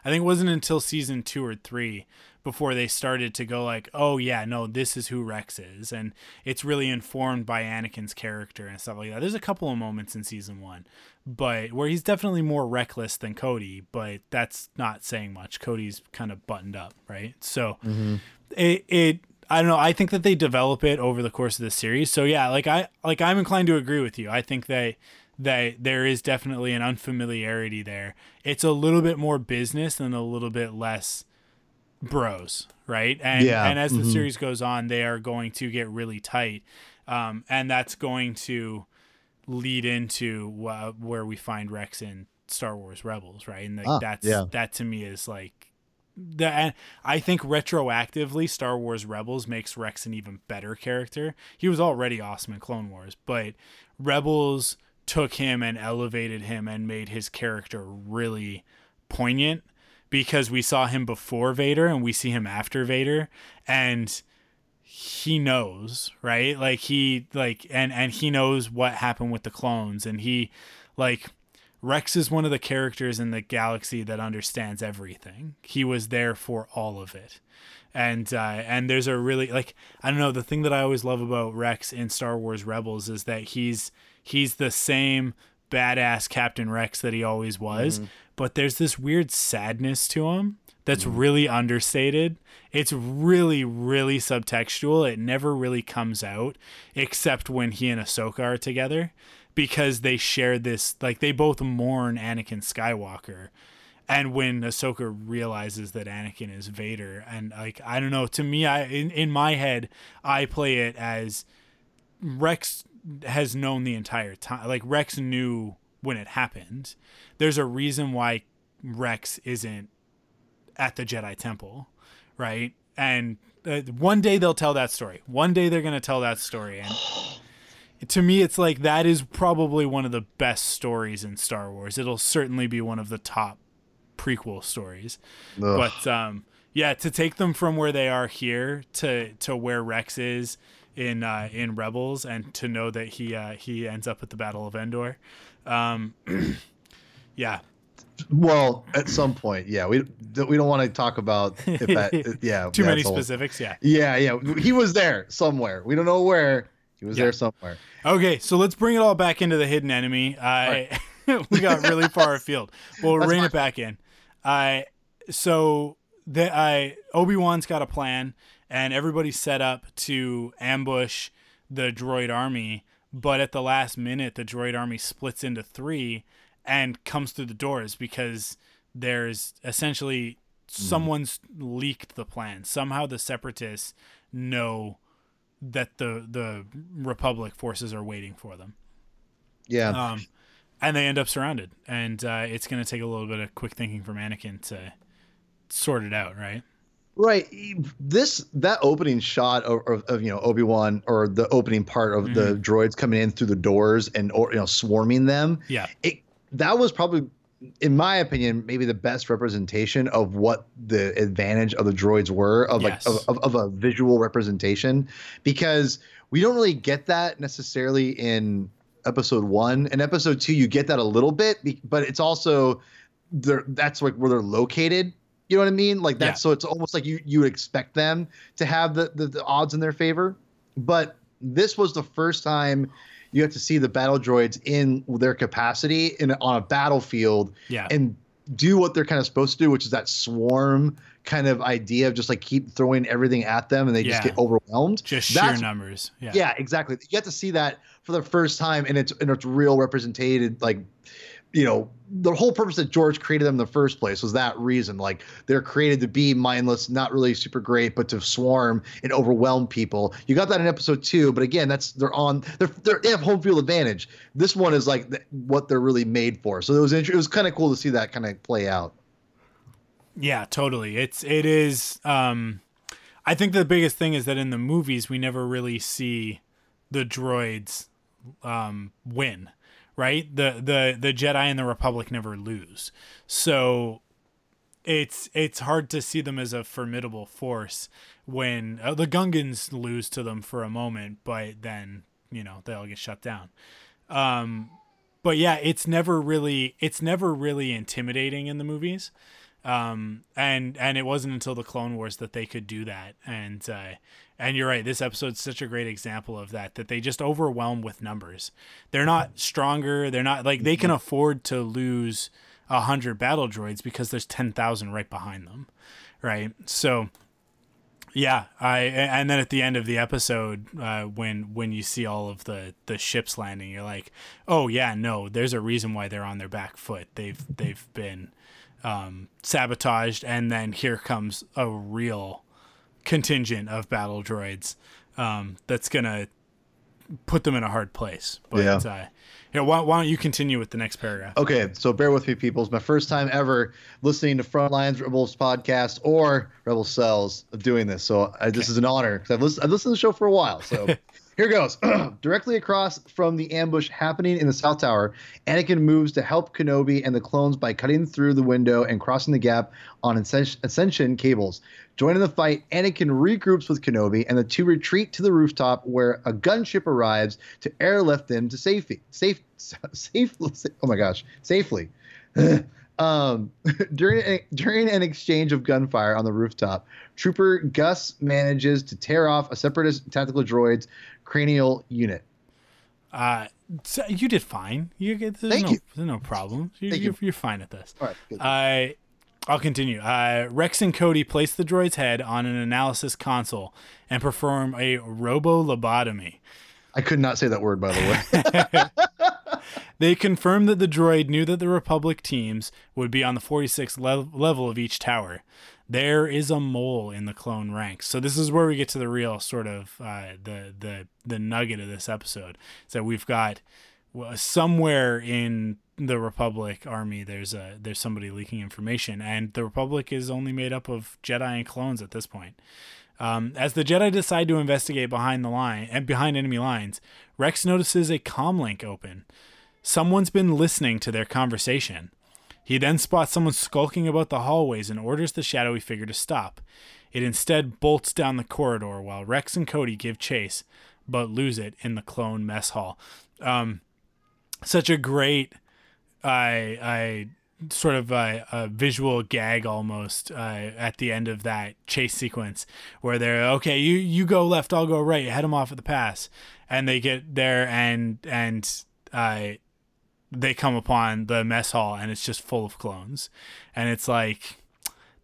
A: I think it wasn't until season two or three before they started to go like, oh yeah, no, this is who Rex is, and it's really informed by Anakin's character and stuff like that. There's a couple of moments in season one, but where he's definitely more reckless than Cody, but that's not saying much. Cody's kind of buttoned up, right? So mm-hmm. it it I don't know. I think that they develop it over the course of the series. So yeah, like I like I'm inclined to agree with you. I think that that there is definitely an unfamiliarity there. It's a little bit more business and a little bit less bros, right? And
B: Yeah,
A: and as the
B: mhm.
A: series goes on, they are going to get really tight, um, and that's going to lead into uh, where we find Rex in Star Wars Rebels, right? And like,
B: Ah,
A: that's
B: yeah.
A: that to me is like the and I think retroactively Star Wars Rebels makes Rex an even better character. He was already awesome in Clone Wars, but Rebels took him and elevated him and made his character really poignant because we saw him before Vader and we see him after Vader and he knows, right? Like he like and and he knows what happened with the clones and he like Rex is one of the characters in the galaxy that understands everything. He was there for all of it. And uh, and there's a really like I don't know the thing that I always love about Rex in Star Wars Rebels is that he's he's the same badass Captain Rex that he always was, mm-hmm. but there's this weird sadness to him that's mm-hmm. really understated. It's really, really subtextual. It never really comes out except when he and Ahsoka are together because they share this, like, they both mourn Anakin Skywalker. And when Ahsoka realizes that Anakin is Vader, and like, I don't know, to me, I, in, in my head, I play it as Rex has known the entire time. Like Rex knew when it happened. There's a reason why Rex isn't at the Jedi Temple, right? And uh, one day they'll tell that story. One day they're going to tell that story and *sighs* to me it's like that is probably one of the best stories in Star Wars. It'll certainly be one of the top prequel stories.
B: Ugh.
A: But um yeah, to take them from where they are here to to where Rex is in uh, in Rebels, and to know that he uh, he ends up at the Battle of Endor. Um, *clears throat* yeah,
B: Well, at some point, yeah. We we don't want to talk about if that. *laughs* Yeah,
A: too many specifics. Yeah.
B: Yeah, yeah. He was there somewhere. We don't know where. He was
A: Yeah.
B: there somewhere.
A: Okay, so let's bring it all back into the hidden enemy. I *laughs* we got really far afield. We'll *laughs*
B: That's
A: rein
B: fine.
A: it back in. I so the I Obi Wan's got a plan, and everybody's set up to ambush the droid army. But at the last minute, the droid army splits into three and comes through the doors because there's essentially someone's leaked the plan. Somehow the separatists know that the the Republic forces are waiting for them.
B: Yeah.
A: Um, and they end up surrounded, and uh, it's going to take a little bit of quick thinking from Anakin to sort it out, right?
B: Right. This that opening shot of, of, of you know Obi Wan or the opening part of
A: Mm-hmm.
B: the droids coming in through the doors and or you know swarming them.
A: Yeah,
B: It that was probably, in my opinion, maybe the best representation of what the advantage of the droids were of
A: Yes.
B: like of, of, of a visual representation, because we don't really get that necessarily in episode one. In episode two, you get that a little bit, but it's also they're that's like where they're located. You know what I mean? Like that's so it's almost like you you would expect them to have the, the the odds in their favor. But this was the first time you have to see the battle droids in their capacity in on a battlefield
A: yeah,
B: and do what they're kind of supposed to do, which is that swarm kind of idea of just like keep throwing everything at them and they just get overwhelmed.
A: just sheer numbers. Yeah,
B: yeah, exactly. You get to see that for the first time, and it's and it's real represented. Like, you know, the whole purpose that George created them in the first place was that reason. Like, they're created to be mindless, not really super great, but to swarm and overwhelm people. You got that in episode two, but again, that's they're on. They're, they're they have home field advantage. This one is like what they're really made for. So it was it was kind of cool to see that kind of play out.
A: Yeah, totally. It's it is um I think the biggest thing is that in the movies we never really see the droids um win, right? The the the Jedi and the Republic never lose. So it's it's hard to see them as a formidable force when uh, the Gungans lose to them for a moment, but then, you know, they all get shut down. Um but yeah, it's never really it's never really intimidating in the movies um and and it wasn't until the clone wars that they could do that and uh and you're right this episode's such a great example of that that they just overwhelm with numbers. They're not stronger they're not like they can afford to lose a hundred battle droids because there's 10,000 right behind them right? So yeah i and then at the end of the episode uh when when you see all of the the ships landing you're like oh yeah no there's a reason why they're on their back foot. They've they've been um, sabotaged, and then here comes a real contingent of battle droids um, that's gonna put them in a hard place. But
B: Yeah.
A: uh, why, why don't you continue with the next paragraph?
B: Okay, so bear with me, people. It's my first time ever listening to Frontlines Rebels podcast or Rebel Cells of doing this. So I, this is an honor because I've, I've listened to the show for a while. So *laughs* here goes. *clears throat* Directly across from the ambush happening in the South Tower, Anakin moves to help Kenobi and the clones by cutting through the window and crossing the gap on ascension cables. Joining the fight, Anakin regroups with Kenobi, and the two retreat to the rooftop where a gunship arrives to airlift them to safety. Safe, *laughs* safe. Oh my gosh, safely. *clears throat* um, *laughs* during a, during an exchange of gunfire on the rooftop, Trooper Gus manages to tear off a separatist tactical droid's cranial unit.
A: Uh, so you did fine. You get there's
B: Thank
A: no,
B: you.
A: There's no problem. You,
B: Thank
A: you're,
B: you.
A: you're fine at this.
B: All right, good.
A: I I'll continue. Uh, Rex and Cody place the droid's head on an analysis console and perform a robo lobotomy.
B: I could not say that word by the way. *laughs* *laughs*
A: They confirm that the droid knew that the Republic teams would be on the 46th lev- level of each tower. There is a mole in the clone ranks. So this is where we get to the real sort of uh, the the the nugget of this episode. So we've got somewhere in the Republic army there's a there's somebody leaking information, and the Republic is only made up of Jedi and clones at this point. Um, as the Jedi decide to investigate behind the line and behind enemy lines, Rex notices a comlink open. Someone's been listening to their conversation. He then spots someone skulking about the hallways and orders the shadowy figure to stop. It instead bolts down the corridor while Rex and Cody give chase, but lose it in the clone mess hall. Um, such a great, I I sort of a, a visual gag almost uh, at the end of that chase sequence where they're okay you you go left i'll go right head them off at the pass and they get there and and uh, they come upon the mess hall and it's just full of clones and it's like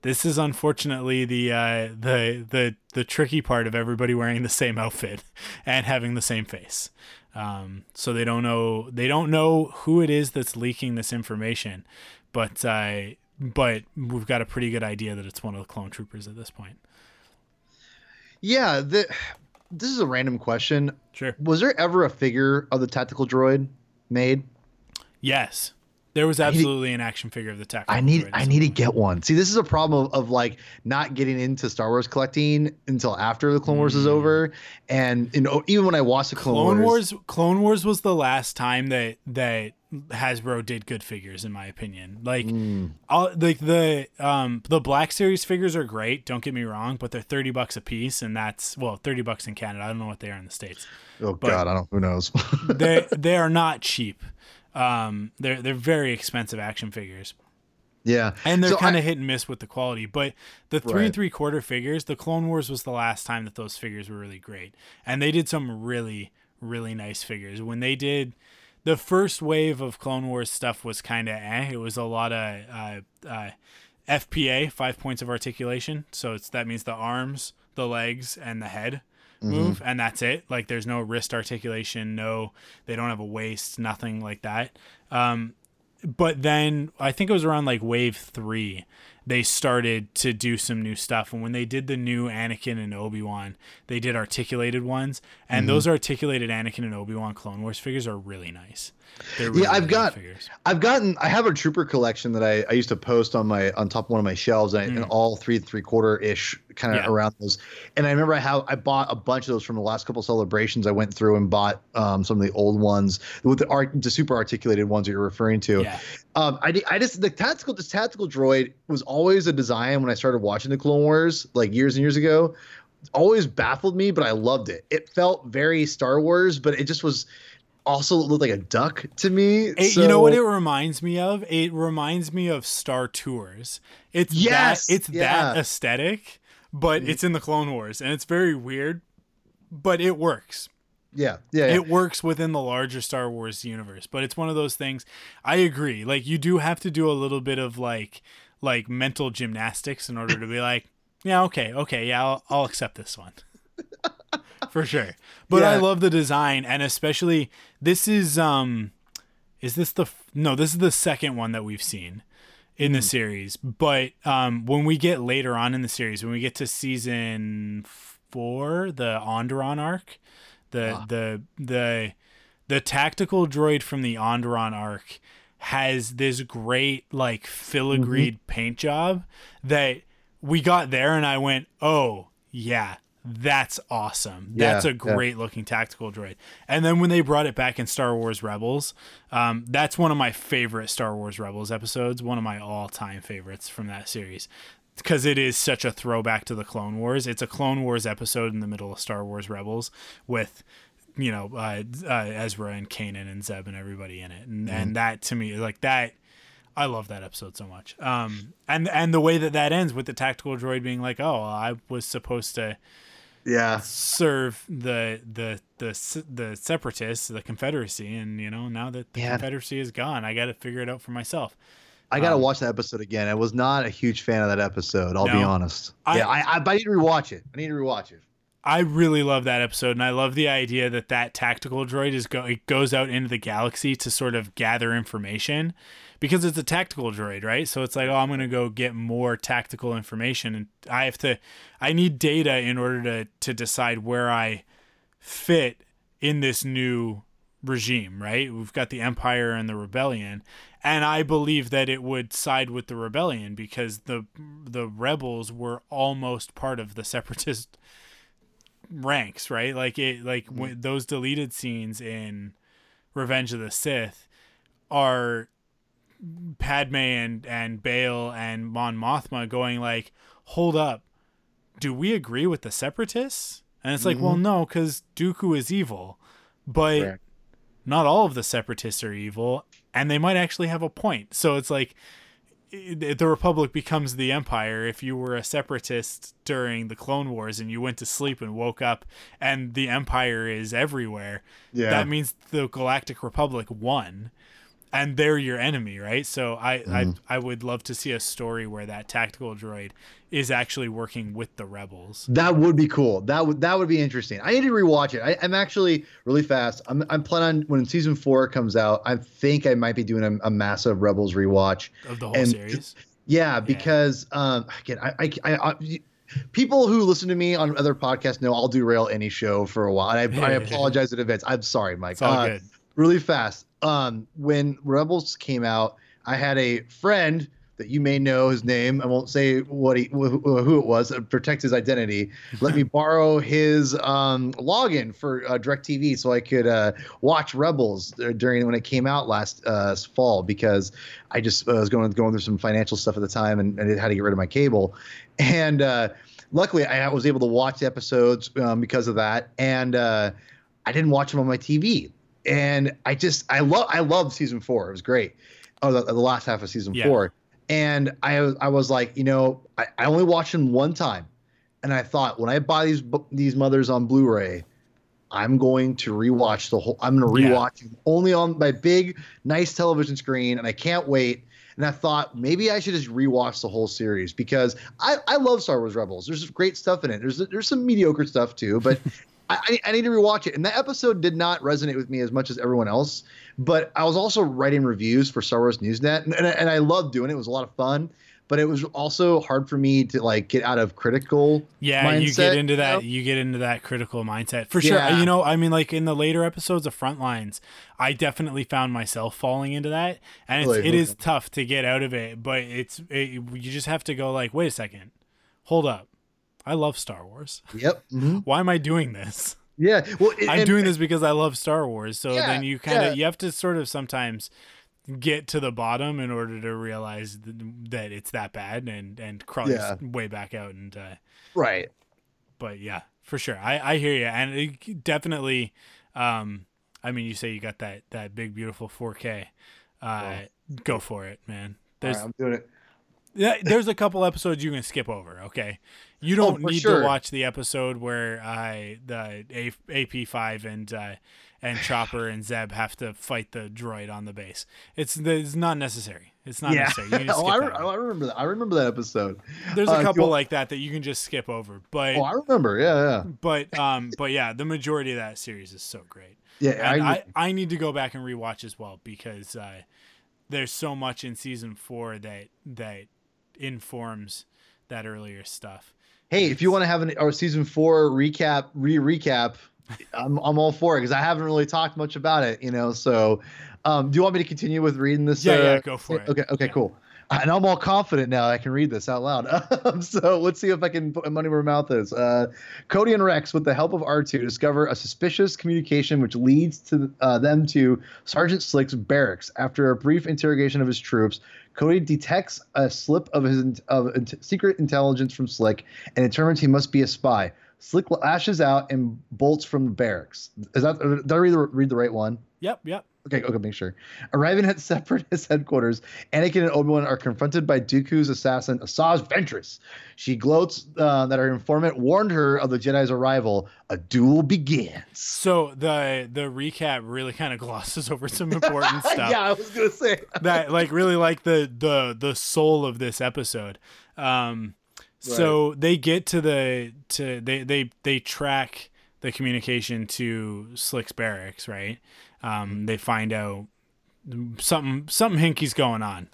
A: this is unfortunately the uh, the the the tricky part of everybody wearing the same outfit *laughs* and having the same face um, so they don't know they don't know who it is that's leaking this information but uh, but we've got a pretty good idea that it's one of the clone troopers at this point.
B: Yeah, the, this is a random question.
A: Sure.
B: Was there ever a figure of the tactical droid made?
A: Yes. There was absolutely an action figure of the tactical.
B: I need. I need to get one. See, this is a problem of, of like not getting into Star Wars collecting until after the Clone Wars is over, and you know even when I watched the Clone,
A: Mm. Clone Wars, Clone Wars was the last time that that Hasbro did good figures, in my opinion. Like,
B: Mm.
A: all like the um the Black Series figures are great. Don't get me wrong, but they're thirty bucks a piece, and that's well thirty bucks in Canada. I don't know what they are in the states.
B: Oh
A: but-
B: God, I don't. Who knows?
A: They *laughs* they are not cheap. Um, they're they're very expensive action figures.
B: yeah,
A: and they're
B: So
A: kind of hit and miss with the quality. But the three
B: Right.
A: and three quarter figures, the Clone Wars was the last time that those figures were really great, and they did some really really nice figures. When they did the first wave of Clone Wars stuff was kind of eh. It was a lot of uh, uh, FPA, five points of articulation. So it's that means the arms, the legs, and the head move, mm-hmm. and that's it. Like there's no wrist articulation, no, they don't have a waist, nothing like that. Um, but then I think it was around like wave three, they started to do some new stuff. And when they did the new Anakin and Obi Wan, they did articulated ones, and mm-hmm. those articulated Anakin and Obi Wan Clone Wars figures are really nice. They're really,
B: yeah, I've got,
A: figures.
B: I've gotten, I have a trooper collection that I, I used to post on my on top of one of my shelves, and, and mm. all three three quarter ish kind of.
A: Yeah.
B: around those. And I remember I have I bought a bunch of those from the last couple celebrations. I went through and bought um, some of the old ones with the art, the super articulated ones that you're referring to.
A: Yeah.
B: Um, I, I just the tactical this tactical droid was always a design when I started watching the Clone Wars like years and years ago. Always baffled me, but I loved it. It felt very Star Wars, but it just was also looked like a duck to me.
A: It- you know what it reminds me of? It reminds me of Star Tours. It's
B: Yes,
A: that it's that
B: yeah. Mm-hmm.
A: aesthetic, but it's in the Clone Wars, and it's very weird, but it works.
B: Yeah, yeah, yeah.
A: It works within the larger Star Wars universe, but it's one of those things. I agree. Like you do have to do a little bit of like like mental gymnastics in order to be like, yeah, okay, okay, yeah, I'll, I'll accept this one. *laughs* For sure. But I love the design and especially this is um is this the f- no, this is the second one that we've seen in the hmm. series. But um when we get later on in the series, when we get to season 4, the Onderon arc, the ah. the the the tactical droid from the Onderon arc has this great like filigreed mm-hmm. paint job that we got there and I went, "Oh, yeah, that's awesome. That's
B: Yeah,
A: a
B: yeah.
A: great looking tactical droid." And then when they brought it back in Star Wars Rebels, um, that's one of my favorite Star Wars Rebels episodes, one of my all-time favorites from that series. Because it is such a throwback to the Clone Wars. It's a Clone Wars episode in the middle of Star Wars Rebels with you know uh, uh, Ezra and Kanan and Zeb and everybody in it, and and that to me like that. I love that episode so much. Um, and and the way that that ends with the tactical droid being like, "Oh, I was supposed to
B: yeah.
A: serve the the the the separatists, the Confederacy, and you know now that the
B: Yeah.
A: Confederacy is gone, I got to figure it out for myself."
B: I gotta
A: Um,
B: watch that episode again. I was not a huge fan of that episode. I'll be honest.
A: I-
B: yeah, I, I, but I need to rewatch it. I need to rewatch it.
A: I really love that episode, and I love the idea that that tactical droid is go it goes out into the galaxy to sort of gather information, because it's a tactical droid, right? So it's like, oh, I'm gonna go get more tactical information, and I have to, I need data in order to to decide where I fit in this new regime, right? We've got the Empire and the Rebellion, and I believe that it would side with the Rebellion because the the rebels were almost part of the Separatist ranks, right? Like it, like mm-hmm. when, those deleted scenes in Revenge of the Sith are Padme and and Bail and Mon Mothma going like, hold up, do we agree with the Separatists? And it's like, well, mm-hmm. no, because Dooku is evil, but
B: Correct.
A: not all of the Separatists are evil, and they might actually have a point. So it's like the Republic becomes the Empire if you were a Separatist during the Clone Wars and you went to sleep and woke up and the Empire is everywhere.
B: Yeah.
A: That means the Galactic Republic won. And they're your enemy, right? So I, I I would love to see a story where that tactical droid is actually working with the rebels.
B: That would be cool. That would that would be interesting. I need to rewatch it. I, I'm actually really fast. I'm I'm planning on when season four comes out. I think I might be doing a, a massive Rebels rewatch.
A: Of the whole
B: And-
A: series.
B: Yeah, because um again, I I, I, I people who listen to me on other podcasts know I'll derail any show for a while. And I, I *laughs* apologize in advance. I'm sorry, Mike.
A: It's all
B: Uh,
A: good.
B: really fast. Um, when Rebels came out, I had a friend that you may know his name. I won't say what he wh- wh- who it was. uh, Protect his identity. *laughs* Let me borrow his um, login for uh, Directv so I could uh, watch Rebels during when it came out last uh, fall because I just uh, was going going through some financial stuff at the time and, and had to get rid of my cable. And uh, luckily, I was able to watch the episodes um, because of that. And uh, I didn't watch them on my TV and I just I love I loved season four. It was great. Oh, the, the last half of season
A: Yeah.
B: four, and I was I was like, you know, I, I only watched them one time, and I thought when I buy these these mothers on Blu-ray, I'm going to rewatch the whole. I'm going to
A: Yeah.
B: rewatch them only on my big nice television screen, and I can't wait. And I thought maybe I should just rewatch the whole series because I, I love Star Wars Rebels. There's great stuff in it. There's there's some mediocre stuff too, but *laughs* I, I need to rewatch it. And that episode did not resonate with me as much as everyone else. But I was also writing reviews for Star Wars Newsnet, and, and, I- and I loved doing it. It was a lot of fun. But it was also hard for me to like get out of critical.
A: Yeah, you get into that.
B: know?
A: You get into that critical mindset for sure.
B: Yeah.
A: You know, I mean, like in the later episodes of Frontlines, I definitely found myself falling into that, and it's,
B: Really?
A: it is tough to get out of it. But it's it, you just have to go like, wait a second, hold up, I love Star Wars.
B: Yep. *laughs* mhm.
A: Why am I doing this?
B: Yeah. Well, it- *laughs*
A: I'm
B: and-
A: doing this because I love Star Wars. So
B: Yeah,
A: then you kind of
B: yeah.
A: you have to sort of sometimes get to the bottom in order to realize that it's that bad and and crawl
B: Yeah.
A: way back out and. Uh,
B: right.
A: but yeah, for sure. I, I hear you, and it definitely. Um, I mean, you say you got that that big beautiful 4K. Uh, go for it, man. There's
B: right, I'm doing it.
A: Yeah, there's a couple episodes you can skip over. Okay, you don't
B: Oh,
A: need
B: sure.
A: to watch the episode where I the A, AP5 and uh, and *sighs* Chopper and Zeb have to fight the droid on the base. It's it's not necessary. It's not
B: yeah.
A: necessary. *laughs*
B: Oh, I, re- oh, I remember that. I remember that episode.
A: There's
B: uh,
A: a
B: you
A: couple like that that you can just skip over, but
B: Oh, I remember. Yeah, yeah.
A: but um but yeah the majority of that series is so great
B: Yeah, I,
A: I, I, need to go back and rewatch as well because uh there's so much in season four that that informs that earlier stuff
B: hey, if you want to have an our season four recap, re recap, I'm I'm all for it because I haven't really talked much about it, you know. So, um, do you want me to continue with reading this?
A: Yeah,
B: uh,
A: yeah, go for it.
B: Okay, okay,
A: Yeah.
B: cool. And I'm all confident now. I can read this out loud. *laughs* So let's see if I can put my money where my mouth is. Uh, Cody and Rex, with the help of R2, discover a suspicious communication which leads to uh, them to Sergeant Slick's barracks. After a brief interrogation of his troops, Cody detects a slip of his of secret intelligence from Slick and determines he must be a spy. Slick lashes out and bolts from the barracks. Is that did I read the, read the right one?
A: yep yep
B: Okay, okay, make sure. Arriving at *laughs* Separatist headquarters, Anakin and Obi Wan are confronted by Dooku's assassin, Asajj Ventress. She gloats uh, that her informant warned her of the Jedi's arrival. A duel begins.
A: so the the recap really kind of glosses over some important *laughs* stuff
B: yeah, I was gonna say.
A: that like really like the the the soul of this episode. Um, so they get to the to they they they track the communication to Slick's barracks, right? Um, they find out something something hinky's going on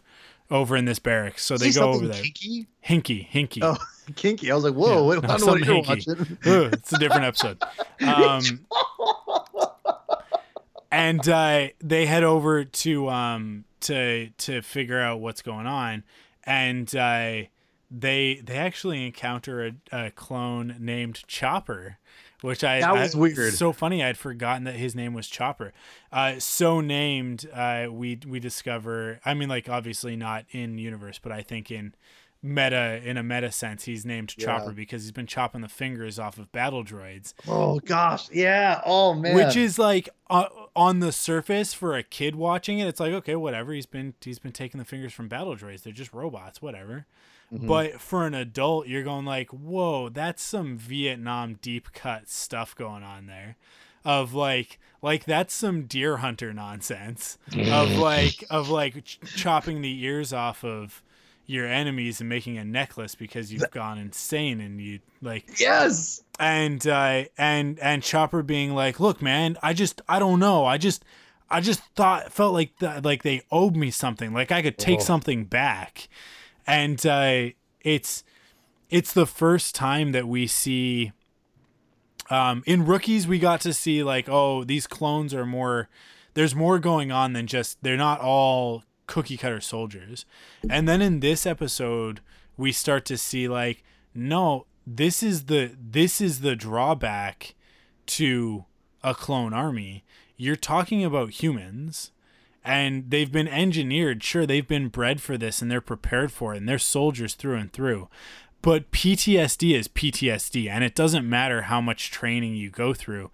A: over in this barracks. So they go over there.
B: Kinky?
A: Hinky, hinky.
B: Oh, *laughs* kinky. I was like, whoa,
A: Yeah,
B: wait,
A: no,
B: I don't know what you're watching.
A: Ugh, it's a different episode. Um, and uh, they head over to um, to to figure out what's going on, and uh, they they actually encounter a, a clone named Chopper, which I
B: That was
A: I-
B: weird.
A: So funny, I'd forgotten that his name was Chopper. Uh, so named, uh, we we discover. I mean, like obviously not in universe, but I think in meta in a meta sense, he's named Chopper because he's been chopping the fingers off of battle droids
B: Oh gosh, yeah. Oh man.
A: which is like uh, on the surface for a kid watching it it's like okay whatever he's been he's been taking the fingers from battle droids they're just robots whatever
B: Mm-hmm.
A: but for an adult you're going like whoa that's some vietnam deep cut stuff going on there. Of like like that's some deer hunter nonsense. Of *laughs* like of like ch- chopping the ears off of your enemies and making a necklace because you've gone insane and you like
B: yes.
A: and uh and and chopper being like look man i just i don't know. I just i just thought felt like that like they owed me something. Like i could take something back and uh it's it's the first time that we see um in rookies we got to see like oh these clones are more there's more going on than just they're not all cookie cutter soldiers. And then in this episode we start to see like no this is the this is the drawback to a clone army. You're talking about humans and they've been engineered. Sure they've been bred for this and they're prepared for it and they're soldiers through and through. But PTSD is PTSD and it doesn't matter how much training you go through.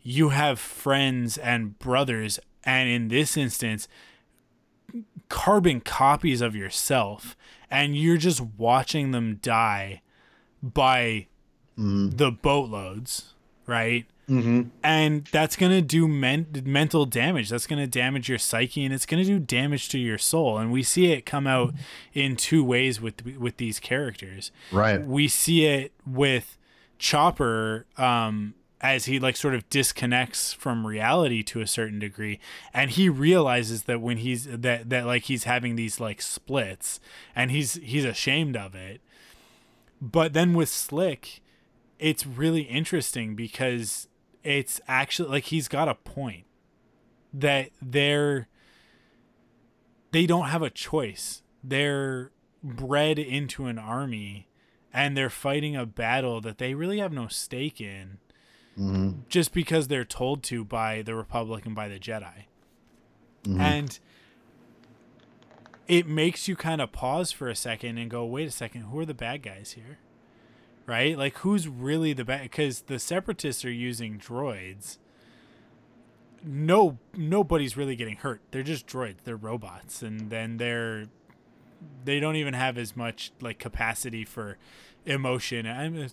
A: You have friends and brothers and in this instance carbon copies of yourself and you're just watching them die by mm-hmm. the boatloads right
B: Mm-hmm.
A: and that's going to do men- mental damage. That's going to damage your psyche and it's going to do damage to your soul. And we see it come out in two ways with with these characters.
B: Right.
A: we see it with chopper um as he like sort of disconnects from reality to a certain degree. And he realizes that when he's that that like he's having these like splits and he's he's ashamed of it. But then with slick it's really interesting because it's actually like he's got a point that they're they don't have a choice. They're bred into an army and they're fighting a battle that they really have no stake in
B: Mm-hmm.
A: just because they're told to by the republic and by the jedi. And it makes you kind of pause for a second and go wait a second who are the bad guys here right? Like who's really the bad because the separatists are using droids. No nobody's really getting hurt. They're just droids. They're robots. And then they're they don't even have as much like capacity for emotion. I'm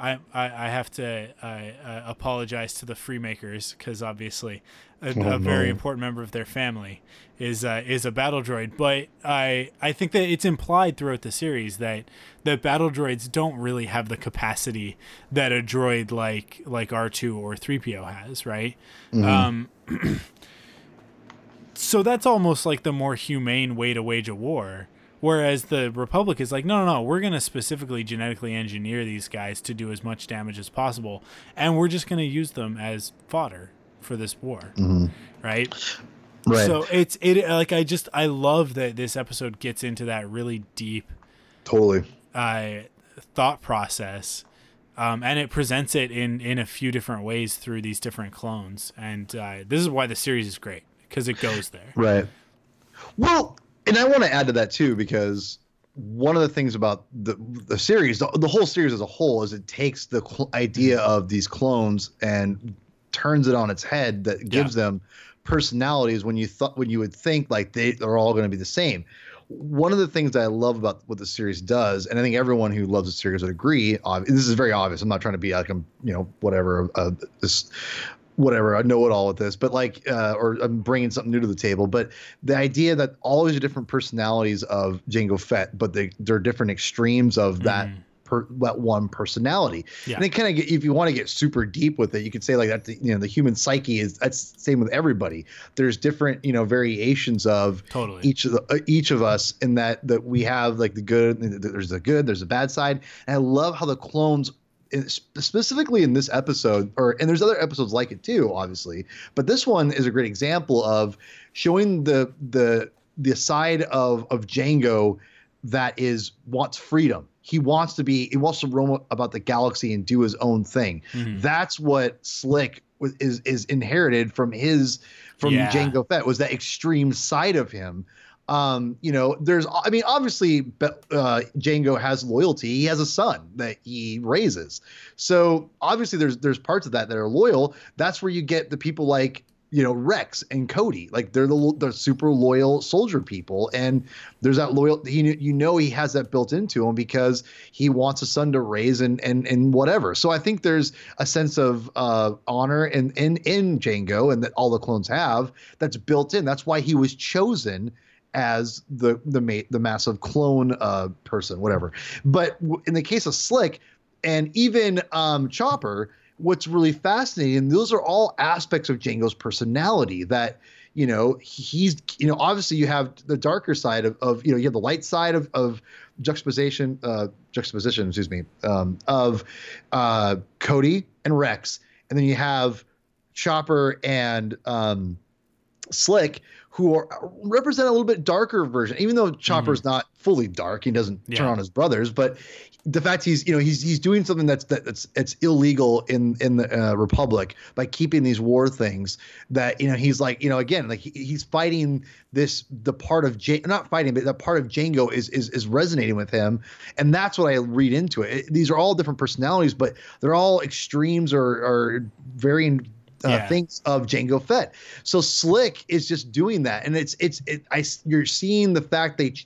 A: I, I I have to uh, uh, apologize to the Freemakers because obviously a,
B: Oh,
A: a very
B: no.
A: important member of their family is uh, is a battle droid. But I I think that it's implied throughout the series that that battle droids don't really have the capacity that a droid like like R two or three PO has, right? Um, *clears throat* so that's almost like the more humane way to wage a war. Whereas the Republic is like, no, no, no, we're going to specifically genetically engineer these guys to do as much damage as possible, and we're just going to use them as fodder for this war, right?
B: Right.
A: So it's it like I just I love that this episode gets into that really deep
B: totally.
A: uh, thought process, um, and it presents it in in a few different ways through these different clones, and uh, this is why the series is great because it goes there.
B: Right. Well, and I want to add to that too because one of the things about the the series, the, the whole series as a whole, is it takes the cl- idea of these clones and turns it on its head. That gives them personalities when you thought when you would think like they are all going to be the same. One of the things that I love about what the series does, and I think everyone who loves the series would agree. ob- This is very obvious. I'm not trying to be like I'm, you know, whatever. Uh, this whatever I know it all with this, but like, uh, or I'm bringing something new to the table. But the idea that all these different personalities of Jango Fett, but they they're different extremes of that per that one personality.
A: Yeah.
B: And it kind of get if you want to get super deep with it, you could say like that. You know, the human psyche is that's the same with everybody. There's different you know variations of
A: Totally.
B: each of the uh, each of us in that that we have like the good. There's the good. There's the bad side. And I love how the clones specifically in this episode or and there's other episodes like it too obviously but this one is a great example of showing the the the side of of Jango that is wants freedom he wants to be he wants to roam about the galaxy and do his own thing
A: Mhm.
B: that's what slick is is inherited from his from
A: Yeah.
B: Jango Fett was that extreme side of him um, you know, there's, I mean, obviously, uh, Jango has loyalty. He has a son that he raises. So obviously, there's there's parts of that that are loyal. That's where you get the people like you know Rex and Cody. Like they're the lo- the super loyal soldier people, and there's that loyal. He you know he has that built into him because he wants a son to raise and and and whatever. So I think there's a sense of uh, honor in in in Jango, and that all the clones have. That's built in. That's why he was chosen as the the mate the massive clone uh person whatever. But w- in the case of slick and even um chopper what's really fascinating and those are all aspects of Jango's personality that you know he's you know obviously you have the darker side of, of you know you have the light side of, of juxtaposition uh juxtaposition excuse me um of uh cody and rex. And then you have chopper and um Slick, who are represent a little bit darker version, even though Chopper's not fully dark, he doesn't turn
A: Mm-hmm.
B: On his brothers, but the fact he's you know he's he's doing something that's that, that's it's illegal in in the uh, republic by keeping these war things that you know he's like you know again like he, he's fighting this the part of J not fighting but the part of Jango is is is resonating with him and that's what I read into it. It- these are all different personalities but they're all extremes or or varying uh,
A: Yeah.
B: things of Jango Fett. So Slick is just doing that, and it's it's it. I you're seeing the fact that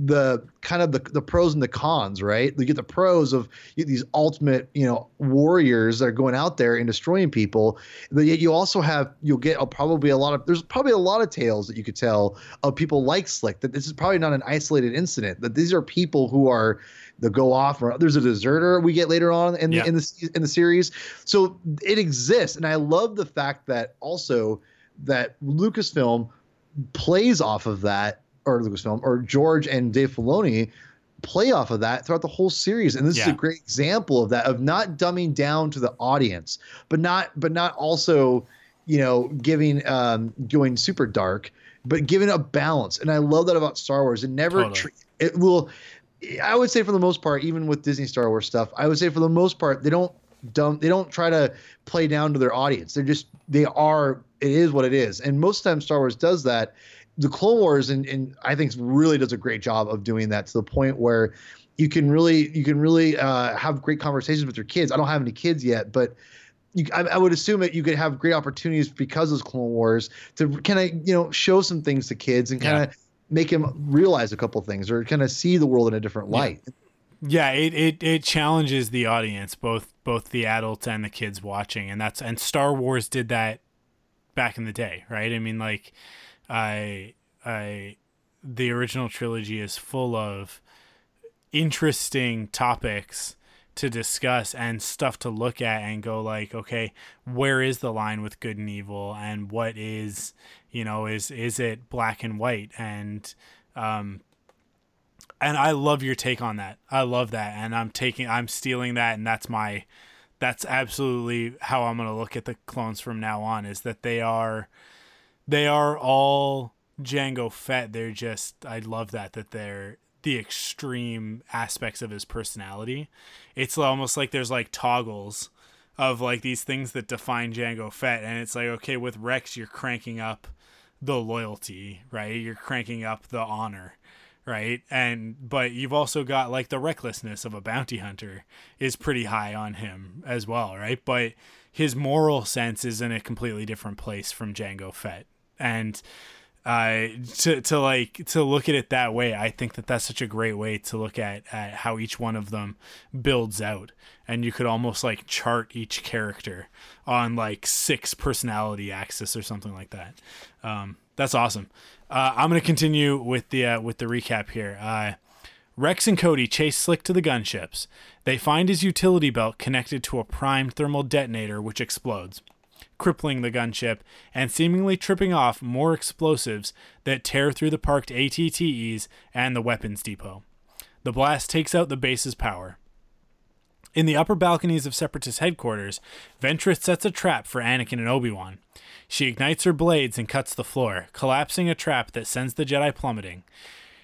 B: the kind of the, the pros and the cons, right? You get the pros of these ultimate, you know, warriors that are going out there and destroying people. But yet you also have you'll get a, probably a lot of there's probably a lot of tales that you could tell of people like Slick that this is probably not an isolated incident. That these are people who are the go off. Or there's a deserter we get later on in the
A: Yeah.
B: in the in the series. So it exists, and I love the fact that also that Lucasfilm plays off of that, or Lucasfilm, or George and Dave Filoni play off of that throughout the whole series. And this is a great example of that, of not dumbing down to the audience, but not, but not also, you know, giving, um, going super dark, but giving a balance. And I love that about Star Wars. It never,
A: Totally.
B: tre- it will, I would say for the most part, even with Disney Star Wars stuff, I would say for the most part, they don't dumb, they don't try to play down to their audience. They're just, they are, it is what it is. And most times Star Wars does that the Clone Wars and, and I think really does a great job of doing that to the point where you can really you can really uh, have great conversations with your kids. I don't have any kids yet, but you, I, I would assume that you could have great opportunities because of Clone Wars to kind of you know show some things to kids and kind of make them realize a couple things or kind of see the world in a different light.
A: Yeah, it, it it challenges the audience, both both the adults and the kids watching, and that's and Star Wars did that back in the day, right? I mean, like, I I the original trilogy is full of interesting topics to discuss and stuff to look at and go like okay where is the line with good and evil and what is you know is is it black and white and um and I love your take on that. I love that, and I'm taking, I'm stealing that, and that's my, that's absolutely how I'm gonna look at the clones from now on. Is that they are, they are all Jango Fett. They're just, I love that that they're the extreme aspects of his personality. It's almost like there's like toggles of like these things that define Jango Fett, and it's like okay, with Rex, you're cranking up the loyalty, right? You're cranking up the honor right and but you've also got like the recklessness of a bounty hunter is pretty high on him as well right but his moral sense is in a completely different place from Jango Fett and uh to to like to look at it that way I think that that's such a great way to look at at how each one of them builds out and you could almost like chart each character on like six personality axis or something like that um that's awesome uh, I'm to continue with the uh, with the recap here. Uh, Rex and Cody chase Slick to the gunships. They find his utility belt connected to a primed thermal detonator, which explodes, crippling the gunship and seemingly tripping off more explosives that tear through the parked ATTEs and the weapons depot. The blast takes out the base's power. In the upper balconies of Separatist headquarters, Ventress sets a trap for Anakin and Obi Wan. She ignites her blades and cuts the floor, collapsing a trap that sends the Jedi plummeting.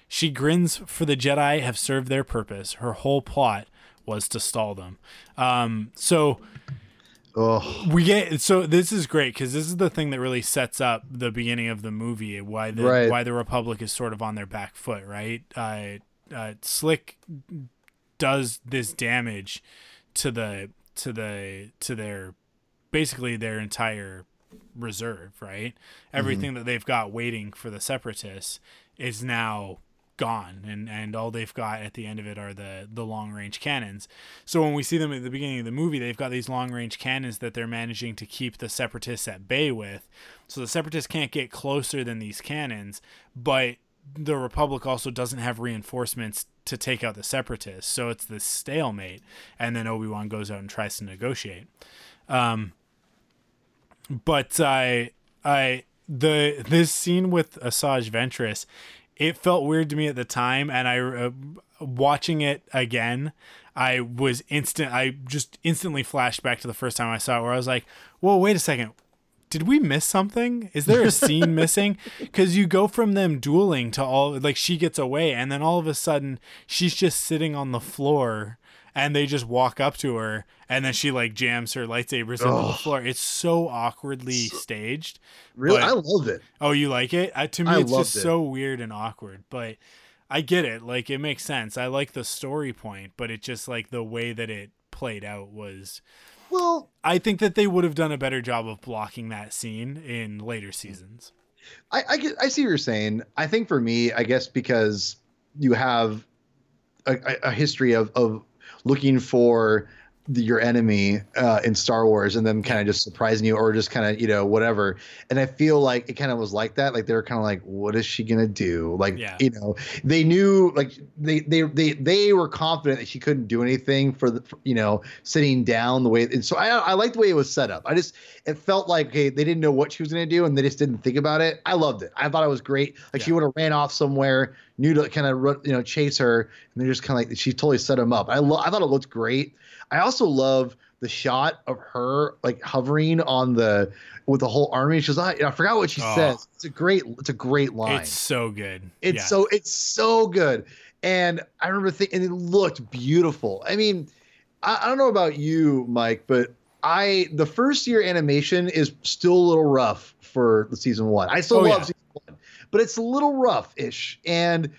A: She grins for the Jedi have served their purpose. Her whole plot was to stall them. Um, so
B: Oh,
A: we get so this is great because this is the thing that really sets up the beginning of the movie. Why the
B: Right.
A: why the Republic is sort of on their back foot, right? Uh, uh, Slick does this damage to the to the to their basically their entire reserve, right? Everything that they've got waiting for the separatists is now gone and and all they've got at the end of it are the the long range cannons. So when we see them at the beginning of the movie, they've got these long range cannons that they're managing to keep the separatists at bay with. So the separatists can't get closer than these cannons, but the republic also doesn't have reinforcements to take out the separatists. So it's this stalemate and then Obi-Wan goes out and tries to negotiate. Um but I I the this scene with Asajj Ventress, it felt weird to me at the time, and I uh, watching it again, I was instant. I just instantly flashed back to the first time I saw it, where I was like, "Whoa, wait a second Did we miss something? Is there a scene *laughs* missing? Because you go from them dueling to all like she gets away, and then all of a sudden she's just sitting on the floor, and they just walk up to her, and then she like jams her lightsabers into the floor. It's so awkwardly staged.
B: really?
A: But-
B: I love it.
A: Oh, you like it? Uh, to me,
B: I
A: it's just
B: it.
A: so weird and awkward. But I get it. Like it makes sense. I like the story point, but it just like the way that it played out was.
B: Well,
A: I think that they would have done a better job of blocking that scene in later seasons.
B: I, I get, I see what you're saying. I think for me, I guess because you have a, a- a history of of looking for the, your enemy uh, in Star Wars and them kind of just surprising you or just kind of you know whatever. And I feel like it kind of was like that. Like they were kind of like, what is she gonna do? Like
A: Yeah.
B: you know, they knew like they they they they were confident that she couldn't do anything for the for, you know sitting down the way. And so I I like the way it was set up. I just it felt like okay they didn't know what she was gonna do and they just didn't think about it. I loved it. I thought it was great. Like she would have ran off somewhere, knew to kind of you know chase her, and they're just kind of like she totally set him up. I lo- I thought it looked great. I also love the shot of her like hovering on the with the whole army. She's like, I forgot what she
A: Oh.
B: says. It's a great, it's a great line.
A: It's so good.
B: It's
A: Yeah.
B: so it's so good. And I remember thinking, and it looked beautiful. I mean, I, I don't know about you, Mike, but I the first year animation is still a little rough for the season one. I still
A: Oh,
B: love
A: yeah.
B: season but it's a little rough-ish. And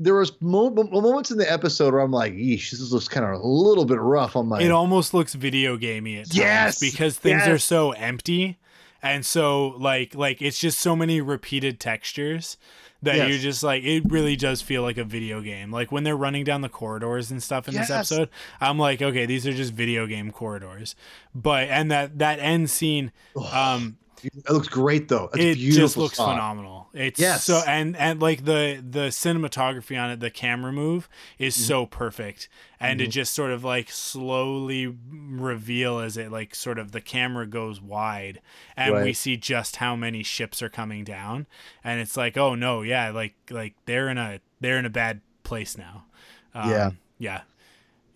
B: there was mo- mo- moments in the episode where I'm like, "Yeesh, this looks kind of a little bit rough on my."
A: It almost looks video gamey at times
B: Yes,
A: because things are so empty and so like like it's just so many repeated textures that
B: Yes.
A: you're just like it really does feel like a video game. Like when they're running down the corridors and stuff in
B: Yes.
A: this episode, I'm like, okay, these are just video game corridors. But and that that end scene um
B: it looks great though. It's
A: it
B: beautiful
A: just looks
B: shot.
A: phenomenal. It's
B: Yes.
A: so and and like the the cinematography on it, the camera move is
B: Mm-hmm.
A: so perfect, and to just sort of like slowly reveal as it like sort of the camera goes wide, and we see just how many ships are coming down, and it's like, oh no, yeah, like like they're in a they're in a bad place now. Um,
B: Yeah.
A: yeah,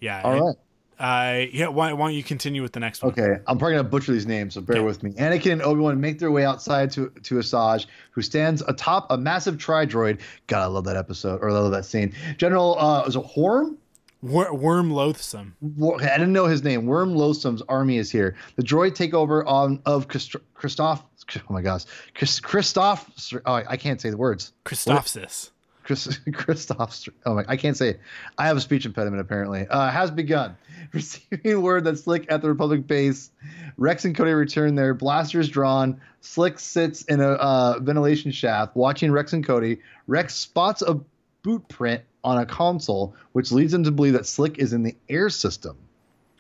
A: yeah.
B: All
A: it-
B: right.
A: Uh, yeah. Why, why don't you continue with the next one?
B: Okay, I'm probably gonna butcher these names, so bear with me. Anakin and Obi Wan make their way outside to to Asajj, who stands atop a massive tri droid. God, I love that episode or I love that scene. General, uh, is it Horm?
A: Wor- Whorm Loathsom.
B: Wor- I didn't know his name. Whorm Loathsom's army is here. The droid takeover on of Christ- Christoph. Oh my gosh, Chris, Christoph. Oh, I can't say the words.
A: Christophsis.
B: Chris, *laughs* Christoph. Oh my, I can't say it. I have a speech impediment apparently. Uh, has begun. *laughs* Receiving word that Slick at the Republic base, Rex and Cody return there. Blasters drawn. Slick sits in a uh, ventilation shaft, watching Rex and Cody. Rex spots a boot print on a console, which leads him to believe that Slick is in the air system.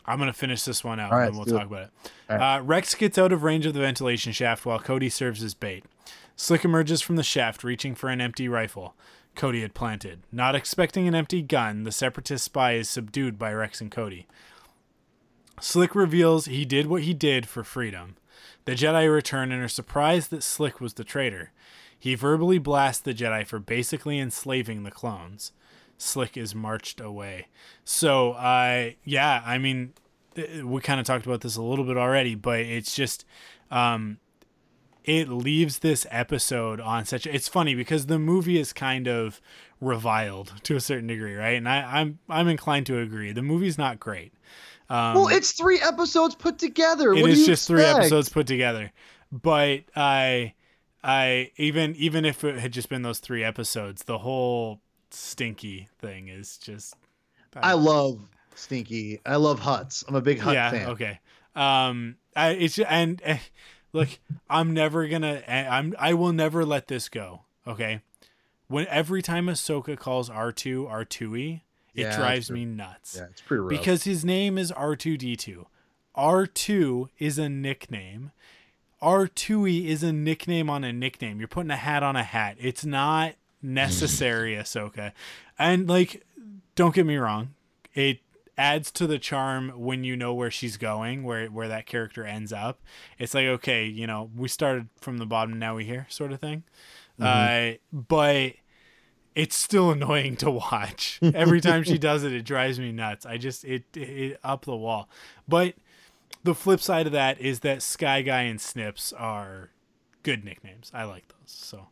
A: I'm gonna finish this one out
B: right,
A: and we'll talk
B: it.
A: about it.
B: Right.
A: Uh, Rex gets out of range of the ventilation shaft while Cody serves as bait. Slick emerges from the shaft, reaching for an empty rifle. Cody had planted. Not expecting an empty gun, the separatist spy is subdued by Rex and Cody. Slick reveals he did what he did for freedom. The Jedi return and are surprised that Slick was the traitor. He verbally blasts the Jedi for basically enslaving the clones. Slick is marched away. So, uh, yeah, I mean, we kind of talked about this a little bit already, but it's just, um, it leaves this episode on such. It's funny because the movie is kind of reviled to a certain degree, right? And I, I'm I'm inclined to agree. The movie's not great. Um,
B: well, it's three episodes put together.
A: it
B: what
A: is just three episodes put together but i i even even if it had just been those three episodes the whole stinky thing is just
B: I love Stinky. I love Hutts. I'm a big Hutt
A: yeah
B: fan.
A: okay um i it's and uh, look i'm never gonna i'm i will never let this go okay when every time ahsoka calls r2 r2e it
B: Yeah,
A: drives me nuts
B: Yeah, it's pretty rough.
A: because his name is R2D2. R2 is a nickname. R2E is a nickname on a nickname. You're putting a hat on a hat. It's not necessary, *laughs* Ahsoka. And like, don't get me wrong, it adds to the charm when you know where she's going, where where that character ends up. It's like, okay, you know, we started from the bottom, now we here, sort of thing. Uh, but it's still *laughs* annoying to watch. Every time she *laughs* does it, it drives me nuts. I just it, it up the wall. But the flip side of that is that Sky Guy and Snips are good nicknames. I like those. So,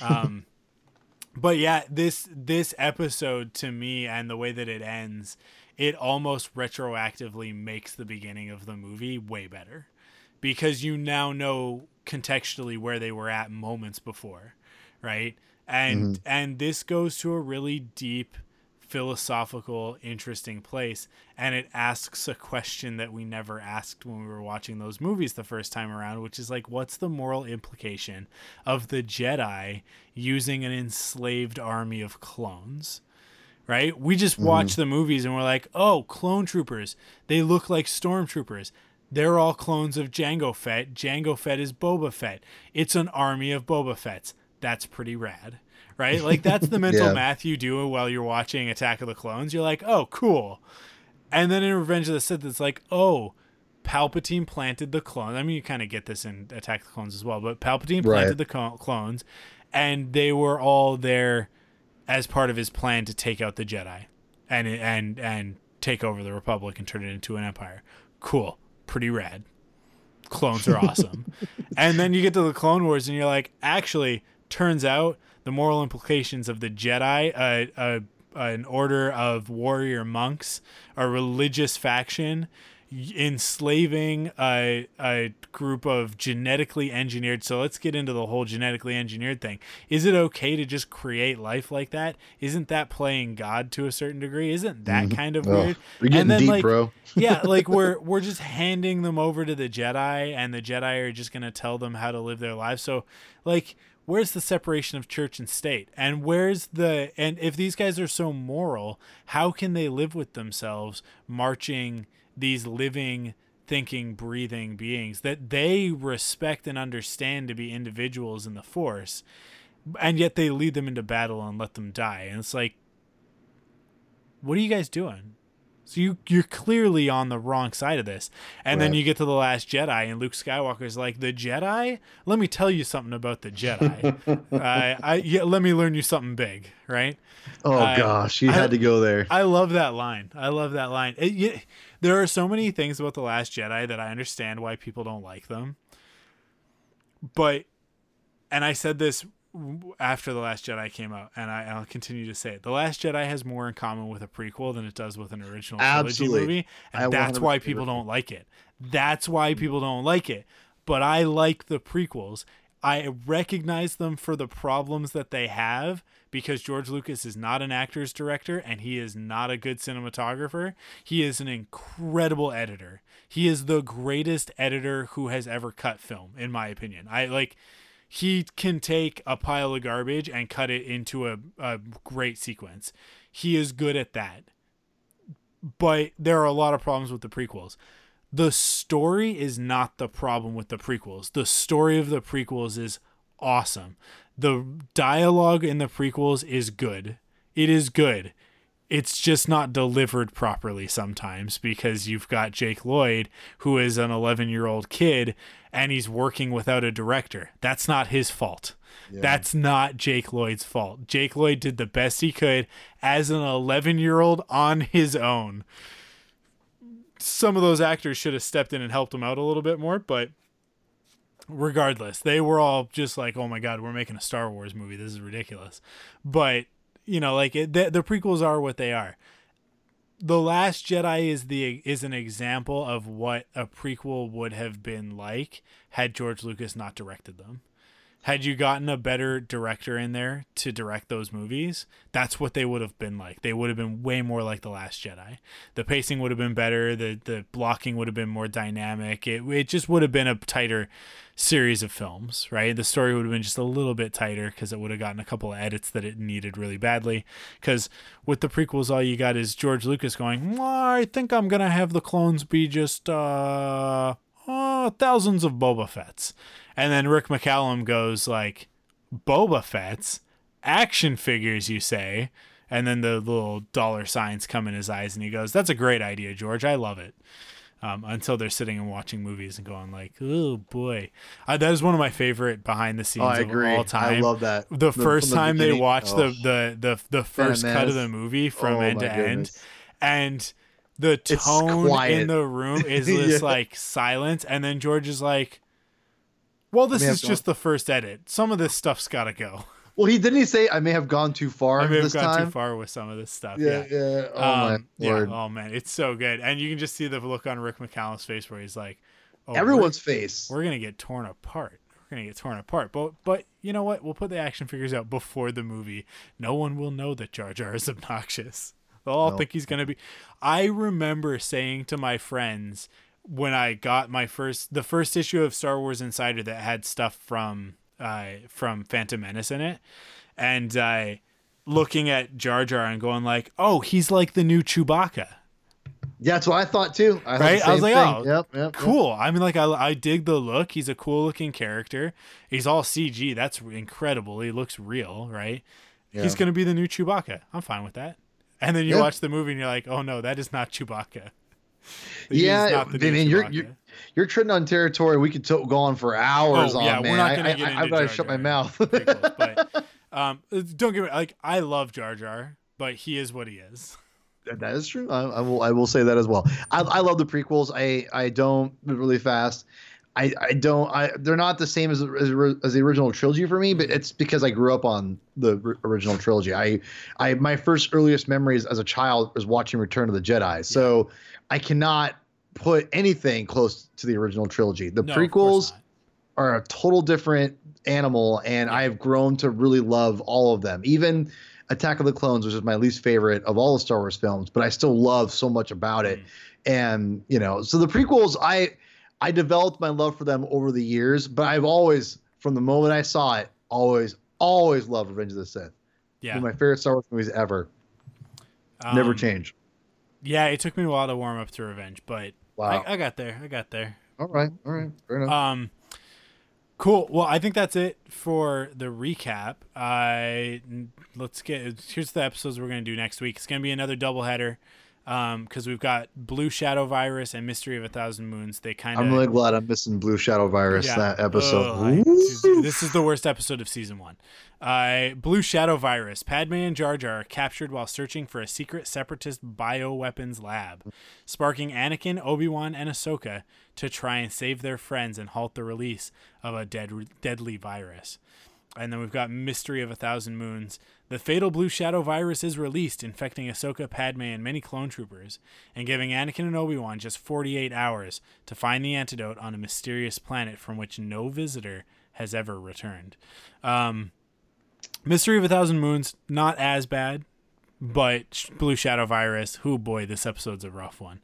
A: um, *laughs* but yeah, this this episode to me and the way that it ends, it almost retroactively makes the beginning of the movie way better because you now know contextually where they were at moments before, right? And mm-hmm. and this goes to a really deep philosophical interesting place and it asks a question that we never asked when we were watching those movies the first time around which is like what's the moral implication of the Jedi using an enslaved army of clones right? We just mm-hmm. watch the movies and we're like, oh, clone troopers. They look like stormtroopers. They're all clones of Jango Fett. Jango Fett is Boba Fett. It's an army of Boba Fett's. That's pretty rad, right? Like that's the *laughs* mental
B: Yeah.
A: math you do while you're watching Attack of the Clones. You're like, oh, cool. And then in Revenge of the Sith, it's like, oh, Palpatine planted the clones. I mean, you kind of get this in Attack of the Clones as well, but Palpatine
B: Right.
A: planted the clones, and they were all there as part of his plan to take out the Jedi, and and and take over the Republic and turn it into an empire. Cool, pretty rad. Clones are awesome. *laughs* and then you get to the Clone Wars, and you're like, actually, turns out the moral implications of the Jedi, uh, uh, an order of warrior monks, a religious faction, enslaving a, a group of genetically engineered. So let's get into the whole genetically engineered thing. Is it okay to just create life like that? Isn't that playing God to a certain degree? Isn't that mm-hmm. kind of
B: Oh,
A: weird?
B: you're getting
A: and then
B: deep,
A: like,
B: bro. *laughs*
A: yeah, *laughs* like we're we're just handing them over to the Jedi, and the Jedi are just gonna tell them how to live their lives. So, like, where's the separation of church and state? And where's the and if these guys are so moral, how can they live with themselves marching these living, thinking, breathing beings that they respect and understand to be individuals in the Force, and yet they lead them into battle and let them die? And it's like, what are you guys doing? So you you're clearly on the wrong side of this. And then you get to the last Jedi and Luke Skywalker's like, "The Jedi? Let me tell you something about the Jedi. *laughs* uh, I yeah, let me learn you something big, right?"
B: Oh
A: I-
B: gosh, you
A: I-
B: had to go there.
A: I love that line. I love that line. It, yeah, there are so many things about the Last Jedi that I understand why people don't like them. But, and I said this after the Last Jedi came out, and I, I'll continue to say it. The Last Jedi has more in common with a prequel than it does with an original
B: Absolutely.
A: trilogy movie, and
B: I
A: that's why people don't like it. That's why people don't like it. But I like the prequels. I recognize them for the problems that they have because George Lucas is not an actor's director and he is not a good cinematographer. He is an incredible editor. He is the greatest editor who has ever cut film, in my opinion. I like he can take a pile of garbage and cut it into a, a great sequence. He is good at that. But there are a lot of problems with the prequels the story is not the problem with the prequels. The story of the prequels is awesome. The dialogue in the prequels is good. It is good. It's just not delivered properly sometimes because you've got Jake Lloyd, who is an 11 year old kid, and he's working without a director. That's not his fault. That's not Jake Lloyd's fault. Jake Lloyd did the best he could as an 11 year old on his own. Some of those actors should have stepped in and helped him out a little bit more, but regardless, they were all just like, "Oh my god, we're making a Star Wars movie. This is ridiculous." But you know, like it, the, the prequels are what they are. The Last Jedi is the is an example of what a prequel would have been like had George Lucas not directed them. Had you gotten a better director in there to direct those movies, that's what they would have been like. They would have been way more like The Last Jedi. The pacing would have been better. The the blocking would have been more dynamic. It it just would have been a tighter series of films, right? The story would have been just a little bit tighter because it would have gotten a couple of edits that it needed really badly. Because with the prequels, all you got is George Lucas going, well, "I think I'm gonna have the clones be just uh, uh thousands of Boba Fett's," and then Rick McCallum goes like, "Boba Fett's action figures, you say?" And then the little dollar signs come in his eyes, and he goes, "That's a great idea, George. I love it." um, until they're sitting and watching movies and going like, "Oh boy," uh, that is one of my favorite behind the scenes
B: Oh, I
A: of
B: agree.
A: all time.
B: I love that.
A: The
B: From
A: first
B: the
A: time they watched
B: Oh.
A: the, the the the first cut of the movie from
B: Oh,
A: end to end, and the tone in the room *laughs* is this
B: Yeah.
A: like silence, and then George is like. Well, this is just the first edit. Some of this stuff's got to go. *laughs*
B: Well, he didn't he say I may have gone too far
A: I may have
B: this
A: gone
B: time.
A: too far with some of this stuff.
B: Yeah,
A: yeah.
B: yeah. Oh
A: Um,
B: my
A: yeah. Oh man, it's so good, and you can just see the look on Rick McCallum's face where he's like, oh, we're-
B: Everyone's face.
A: we're gonna get torn apart. We're gonna get torn apart. But but you know what? We'll put the action figures out before the movie. No one will know that Jar Jar is obnoxious. They'll all
B: No.
A: think he's gonna be. I remember saying to my friends when I got my first the first issue of Star Wars Insider that had stuff from uh from Phantom Menace in it, and uh, looking at Jar Jar and going like, oh, he's like the new Chewbacca.
B: Yeah, that's what I thought too. I,
A: Right? I was like,
B: thing.
A: oh,
B: yep, yep, yep.
A: cool. I mean, like, I, I dig the look. He's a cool looking character. He's all CG. That's incredible. He looks real, right? He's going to be the new Chewbacca. I'm fine with that. And then you
B: Yeah.
A: watch the movie and you're like, oh no, that is not Chewbacca. He
B: Yeah,
A: not the new
B: I mean, you're, you're you're treading on territory we could to- go on for hours
A: Oh,
B: on.
A: yeah, we're not
B: I-
A: gonna
B: I,
A: get
B: I,
A: into
B: I've got to shut my mouth.
A: but *laughs* um, don't get me like I love Jar Jar, but he is what he is.
B: that is true. I, I will. I will say that as well. I, I love the prequels. I I don't really fast. I, I don't. I they're not the same as, as as the original trilogy for me, but it's because I grew up on the r- original trilogy. I I my first earliest memories as a child was watching Return of the Jedi. So I cannot put anything close to the original trilogy. The
A: No,
B: prequels are a total different animal, and I have grown to really love all of them. Even Attack of the Clones, which is my least favorite of all the Star Wars films, but I still love so much about it. And you know, so the prequels, I I developed my love for them over the years, but I've always, from the moment I saw it, always always loved Revenge of the Sith.
A: Yeah,
B: One of my favorite Star Wars movies ever. Never
A: Um,
B: change.
A: Yeah, it took me a while to warm up to Revenge, but
B: Wow.
A: I, I got there. I got there.
B: all right, all right, fair enough.
A: Um, cool. Well, I think that's it for the recap. I let's get here's the episodes we're gonna do next week. It's gonna be another doubleheader. Um, because we've got Blue Shadow Virus and Mystery of a Thousand Moons. They kind of
B: I'm really glad I'm missing Blue Shadow Virus that episode.
A: Ugh, I- this is the worst episode of season one. Uh, Blue Shadow Virus. Padme and Jar Jar are captured while searching for a secret separatist bioweapons lab, sparking Anakin, Obi Wan, and Ahsoka to try and save their friends and halt the release of a dead, deadly virus. And then we've got Mystery of a Thousand Moons. The fatal blue shadow virus is released, infecting Ahsoka, Padme, and many clone troopers, and giving Anakin and Obi Wan just 48 hours to find the antidote on a mysterious planet from which no visitor has ever returned. Um, Mystery of a Thousand Moons, not as bad, but Blue Shadow Virus, who boy, this episode's a rough one.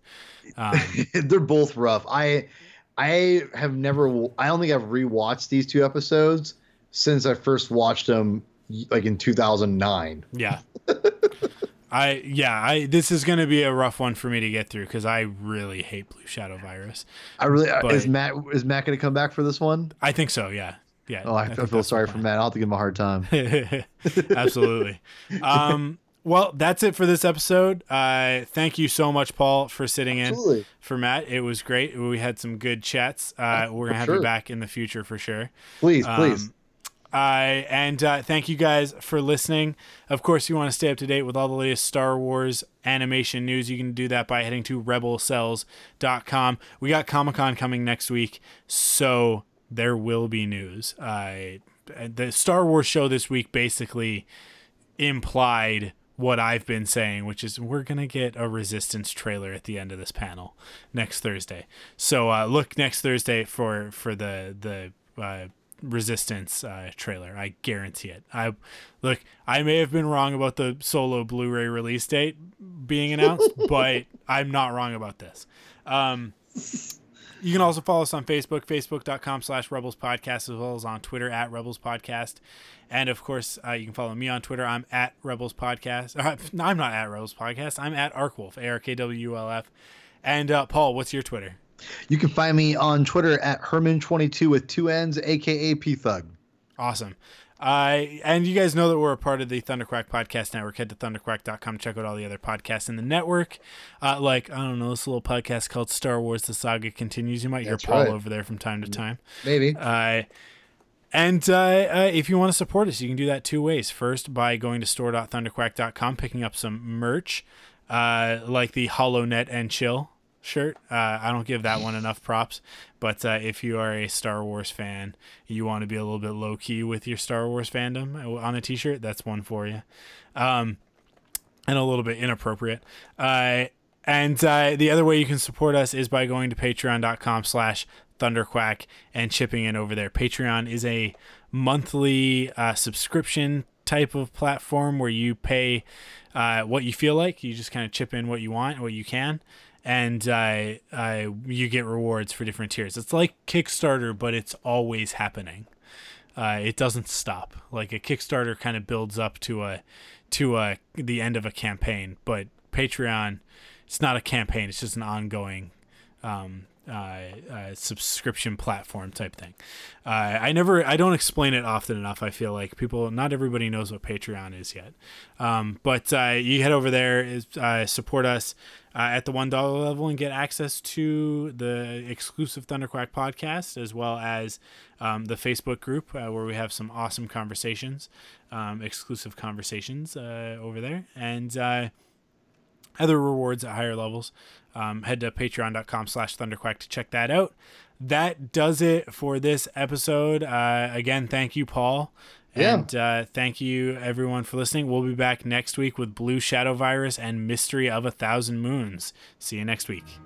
A: Um, *laughs*
B: They're both rough. I I have never I don't think I've rewatched these two episodes since I first watched them like in 2009.
A: Yeah. *laughs* I yeah, I this is going to be a rough one for me to get through cuz I really hate Blue Shadow Virus.
B: I really
A: But-
B: is Matt is Matt going to come back for this one?
A: I think so, yeah. Yeah.
B: Oh, I, I feel sorry for. Matt. I'll have to give him a hard time. *laughs*
A: Absolutely. *laughs* Um, well, that's it for this episode. Uh, thank you so much, Paul, for sitting
B: Absolutely.
A: in for Matt. It was great. We had some good chats. Uh, we're gonna have
B: sure.
A: you back in the future for sure.
B: Please, please.
A: Uh, and uh, thank you guys for listening. Of course, you want to stay up to date with all the latest Star Wars animation news, you can do that by heading to rebelscast.com. We got Comic Con coming next week, so there will be news. Uh, the Star Wars show this week basically implied what I've been saying, which is we're gonna get a Resistance trailer at the end of this panel next Thursday. So uh, look next Thursday for for the the uh, Resistance uh, trailer. I guarantee it. I look. I may have been wrong about the solo Blu-ray release date being announced, *laughs* but I'm not wrong about this. Um, you can also follow us on Facebook, facebook.com slash Rebels Podcast, as well as on Twitter at Rebels Podcast. And of course, uh, you can follow me on Twitter. I'm at Rebels Podcast. Uh, I'm not at Rebels Podcast. I'm at Arkwolf, A R K W L F. And uh, Paul, what's your Twitter?
B: You can find me on Twitter at Herman22 with two N's, aka P Thug.
A: Awesome. Uh, and you guys know that we're a part of the Thunderquack Podcast Network. Head to thunderquack.com check out all the other podcasts in the network. Uh, like, I don't know, this little podcast called Star Wars The Saga Continues. You might hear Paul
B: right.
A: over there from time to time.
B: Maybe.
A: Uh, and uh, uh, if you want to support us, you can do that two ways. First, by going to store.thunderquack.com, picking up some merch, uh, like the HoloNet and Chill shirt. Uh, I don't give that one enough props. But uh, if you are a Star Wars fan, you want to be a little bit low key with your Star Wars fandom on a t shirt, that's one for you. Um, and a little bit inappropriate. Uh, and uh, the other way you can support us is by going to patreon.com slash thunderquack and chipping in over there. Patreon is a monthly uh, subscription type of platform where you pay uh, what you feel like. You just kind of chip in what you want, what you can. And uh, uh, you get rewards for different tiers. It's like Kickstarter, but it's always happening uh, it doesn't stop. Like a Kickstarter kind of builds up to a to a the end of a campaign, but Patreon, it's not a campaign. It's just an ongoing um, uh, uh, subscription platform type thing. Uh, I never, I don't explain it often enough. I feel like people, not everybody knows what Patreon is yet. Um, but uh, you head over there, is support us uh, at the one dollar level and get access to the exclusive Thunderquack podcast as well as um, the Facebook group uh, where we have some awesome conversations, um, exclusive conversations uh, over there, and other rewards at higher levels. Um, head to patreon.com slash thunderquack to check that out. That does it for this episode. Uh, again, thank you, Paul.
B: Yeah.
A: And uh, thank you, everyone, for listening. We'll be back next week with Blue Shadow Virus and Mystery of a Thousand Moons. See you next week.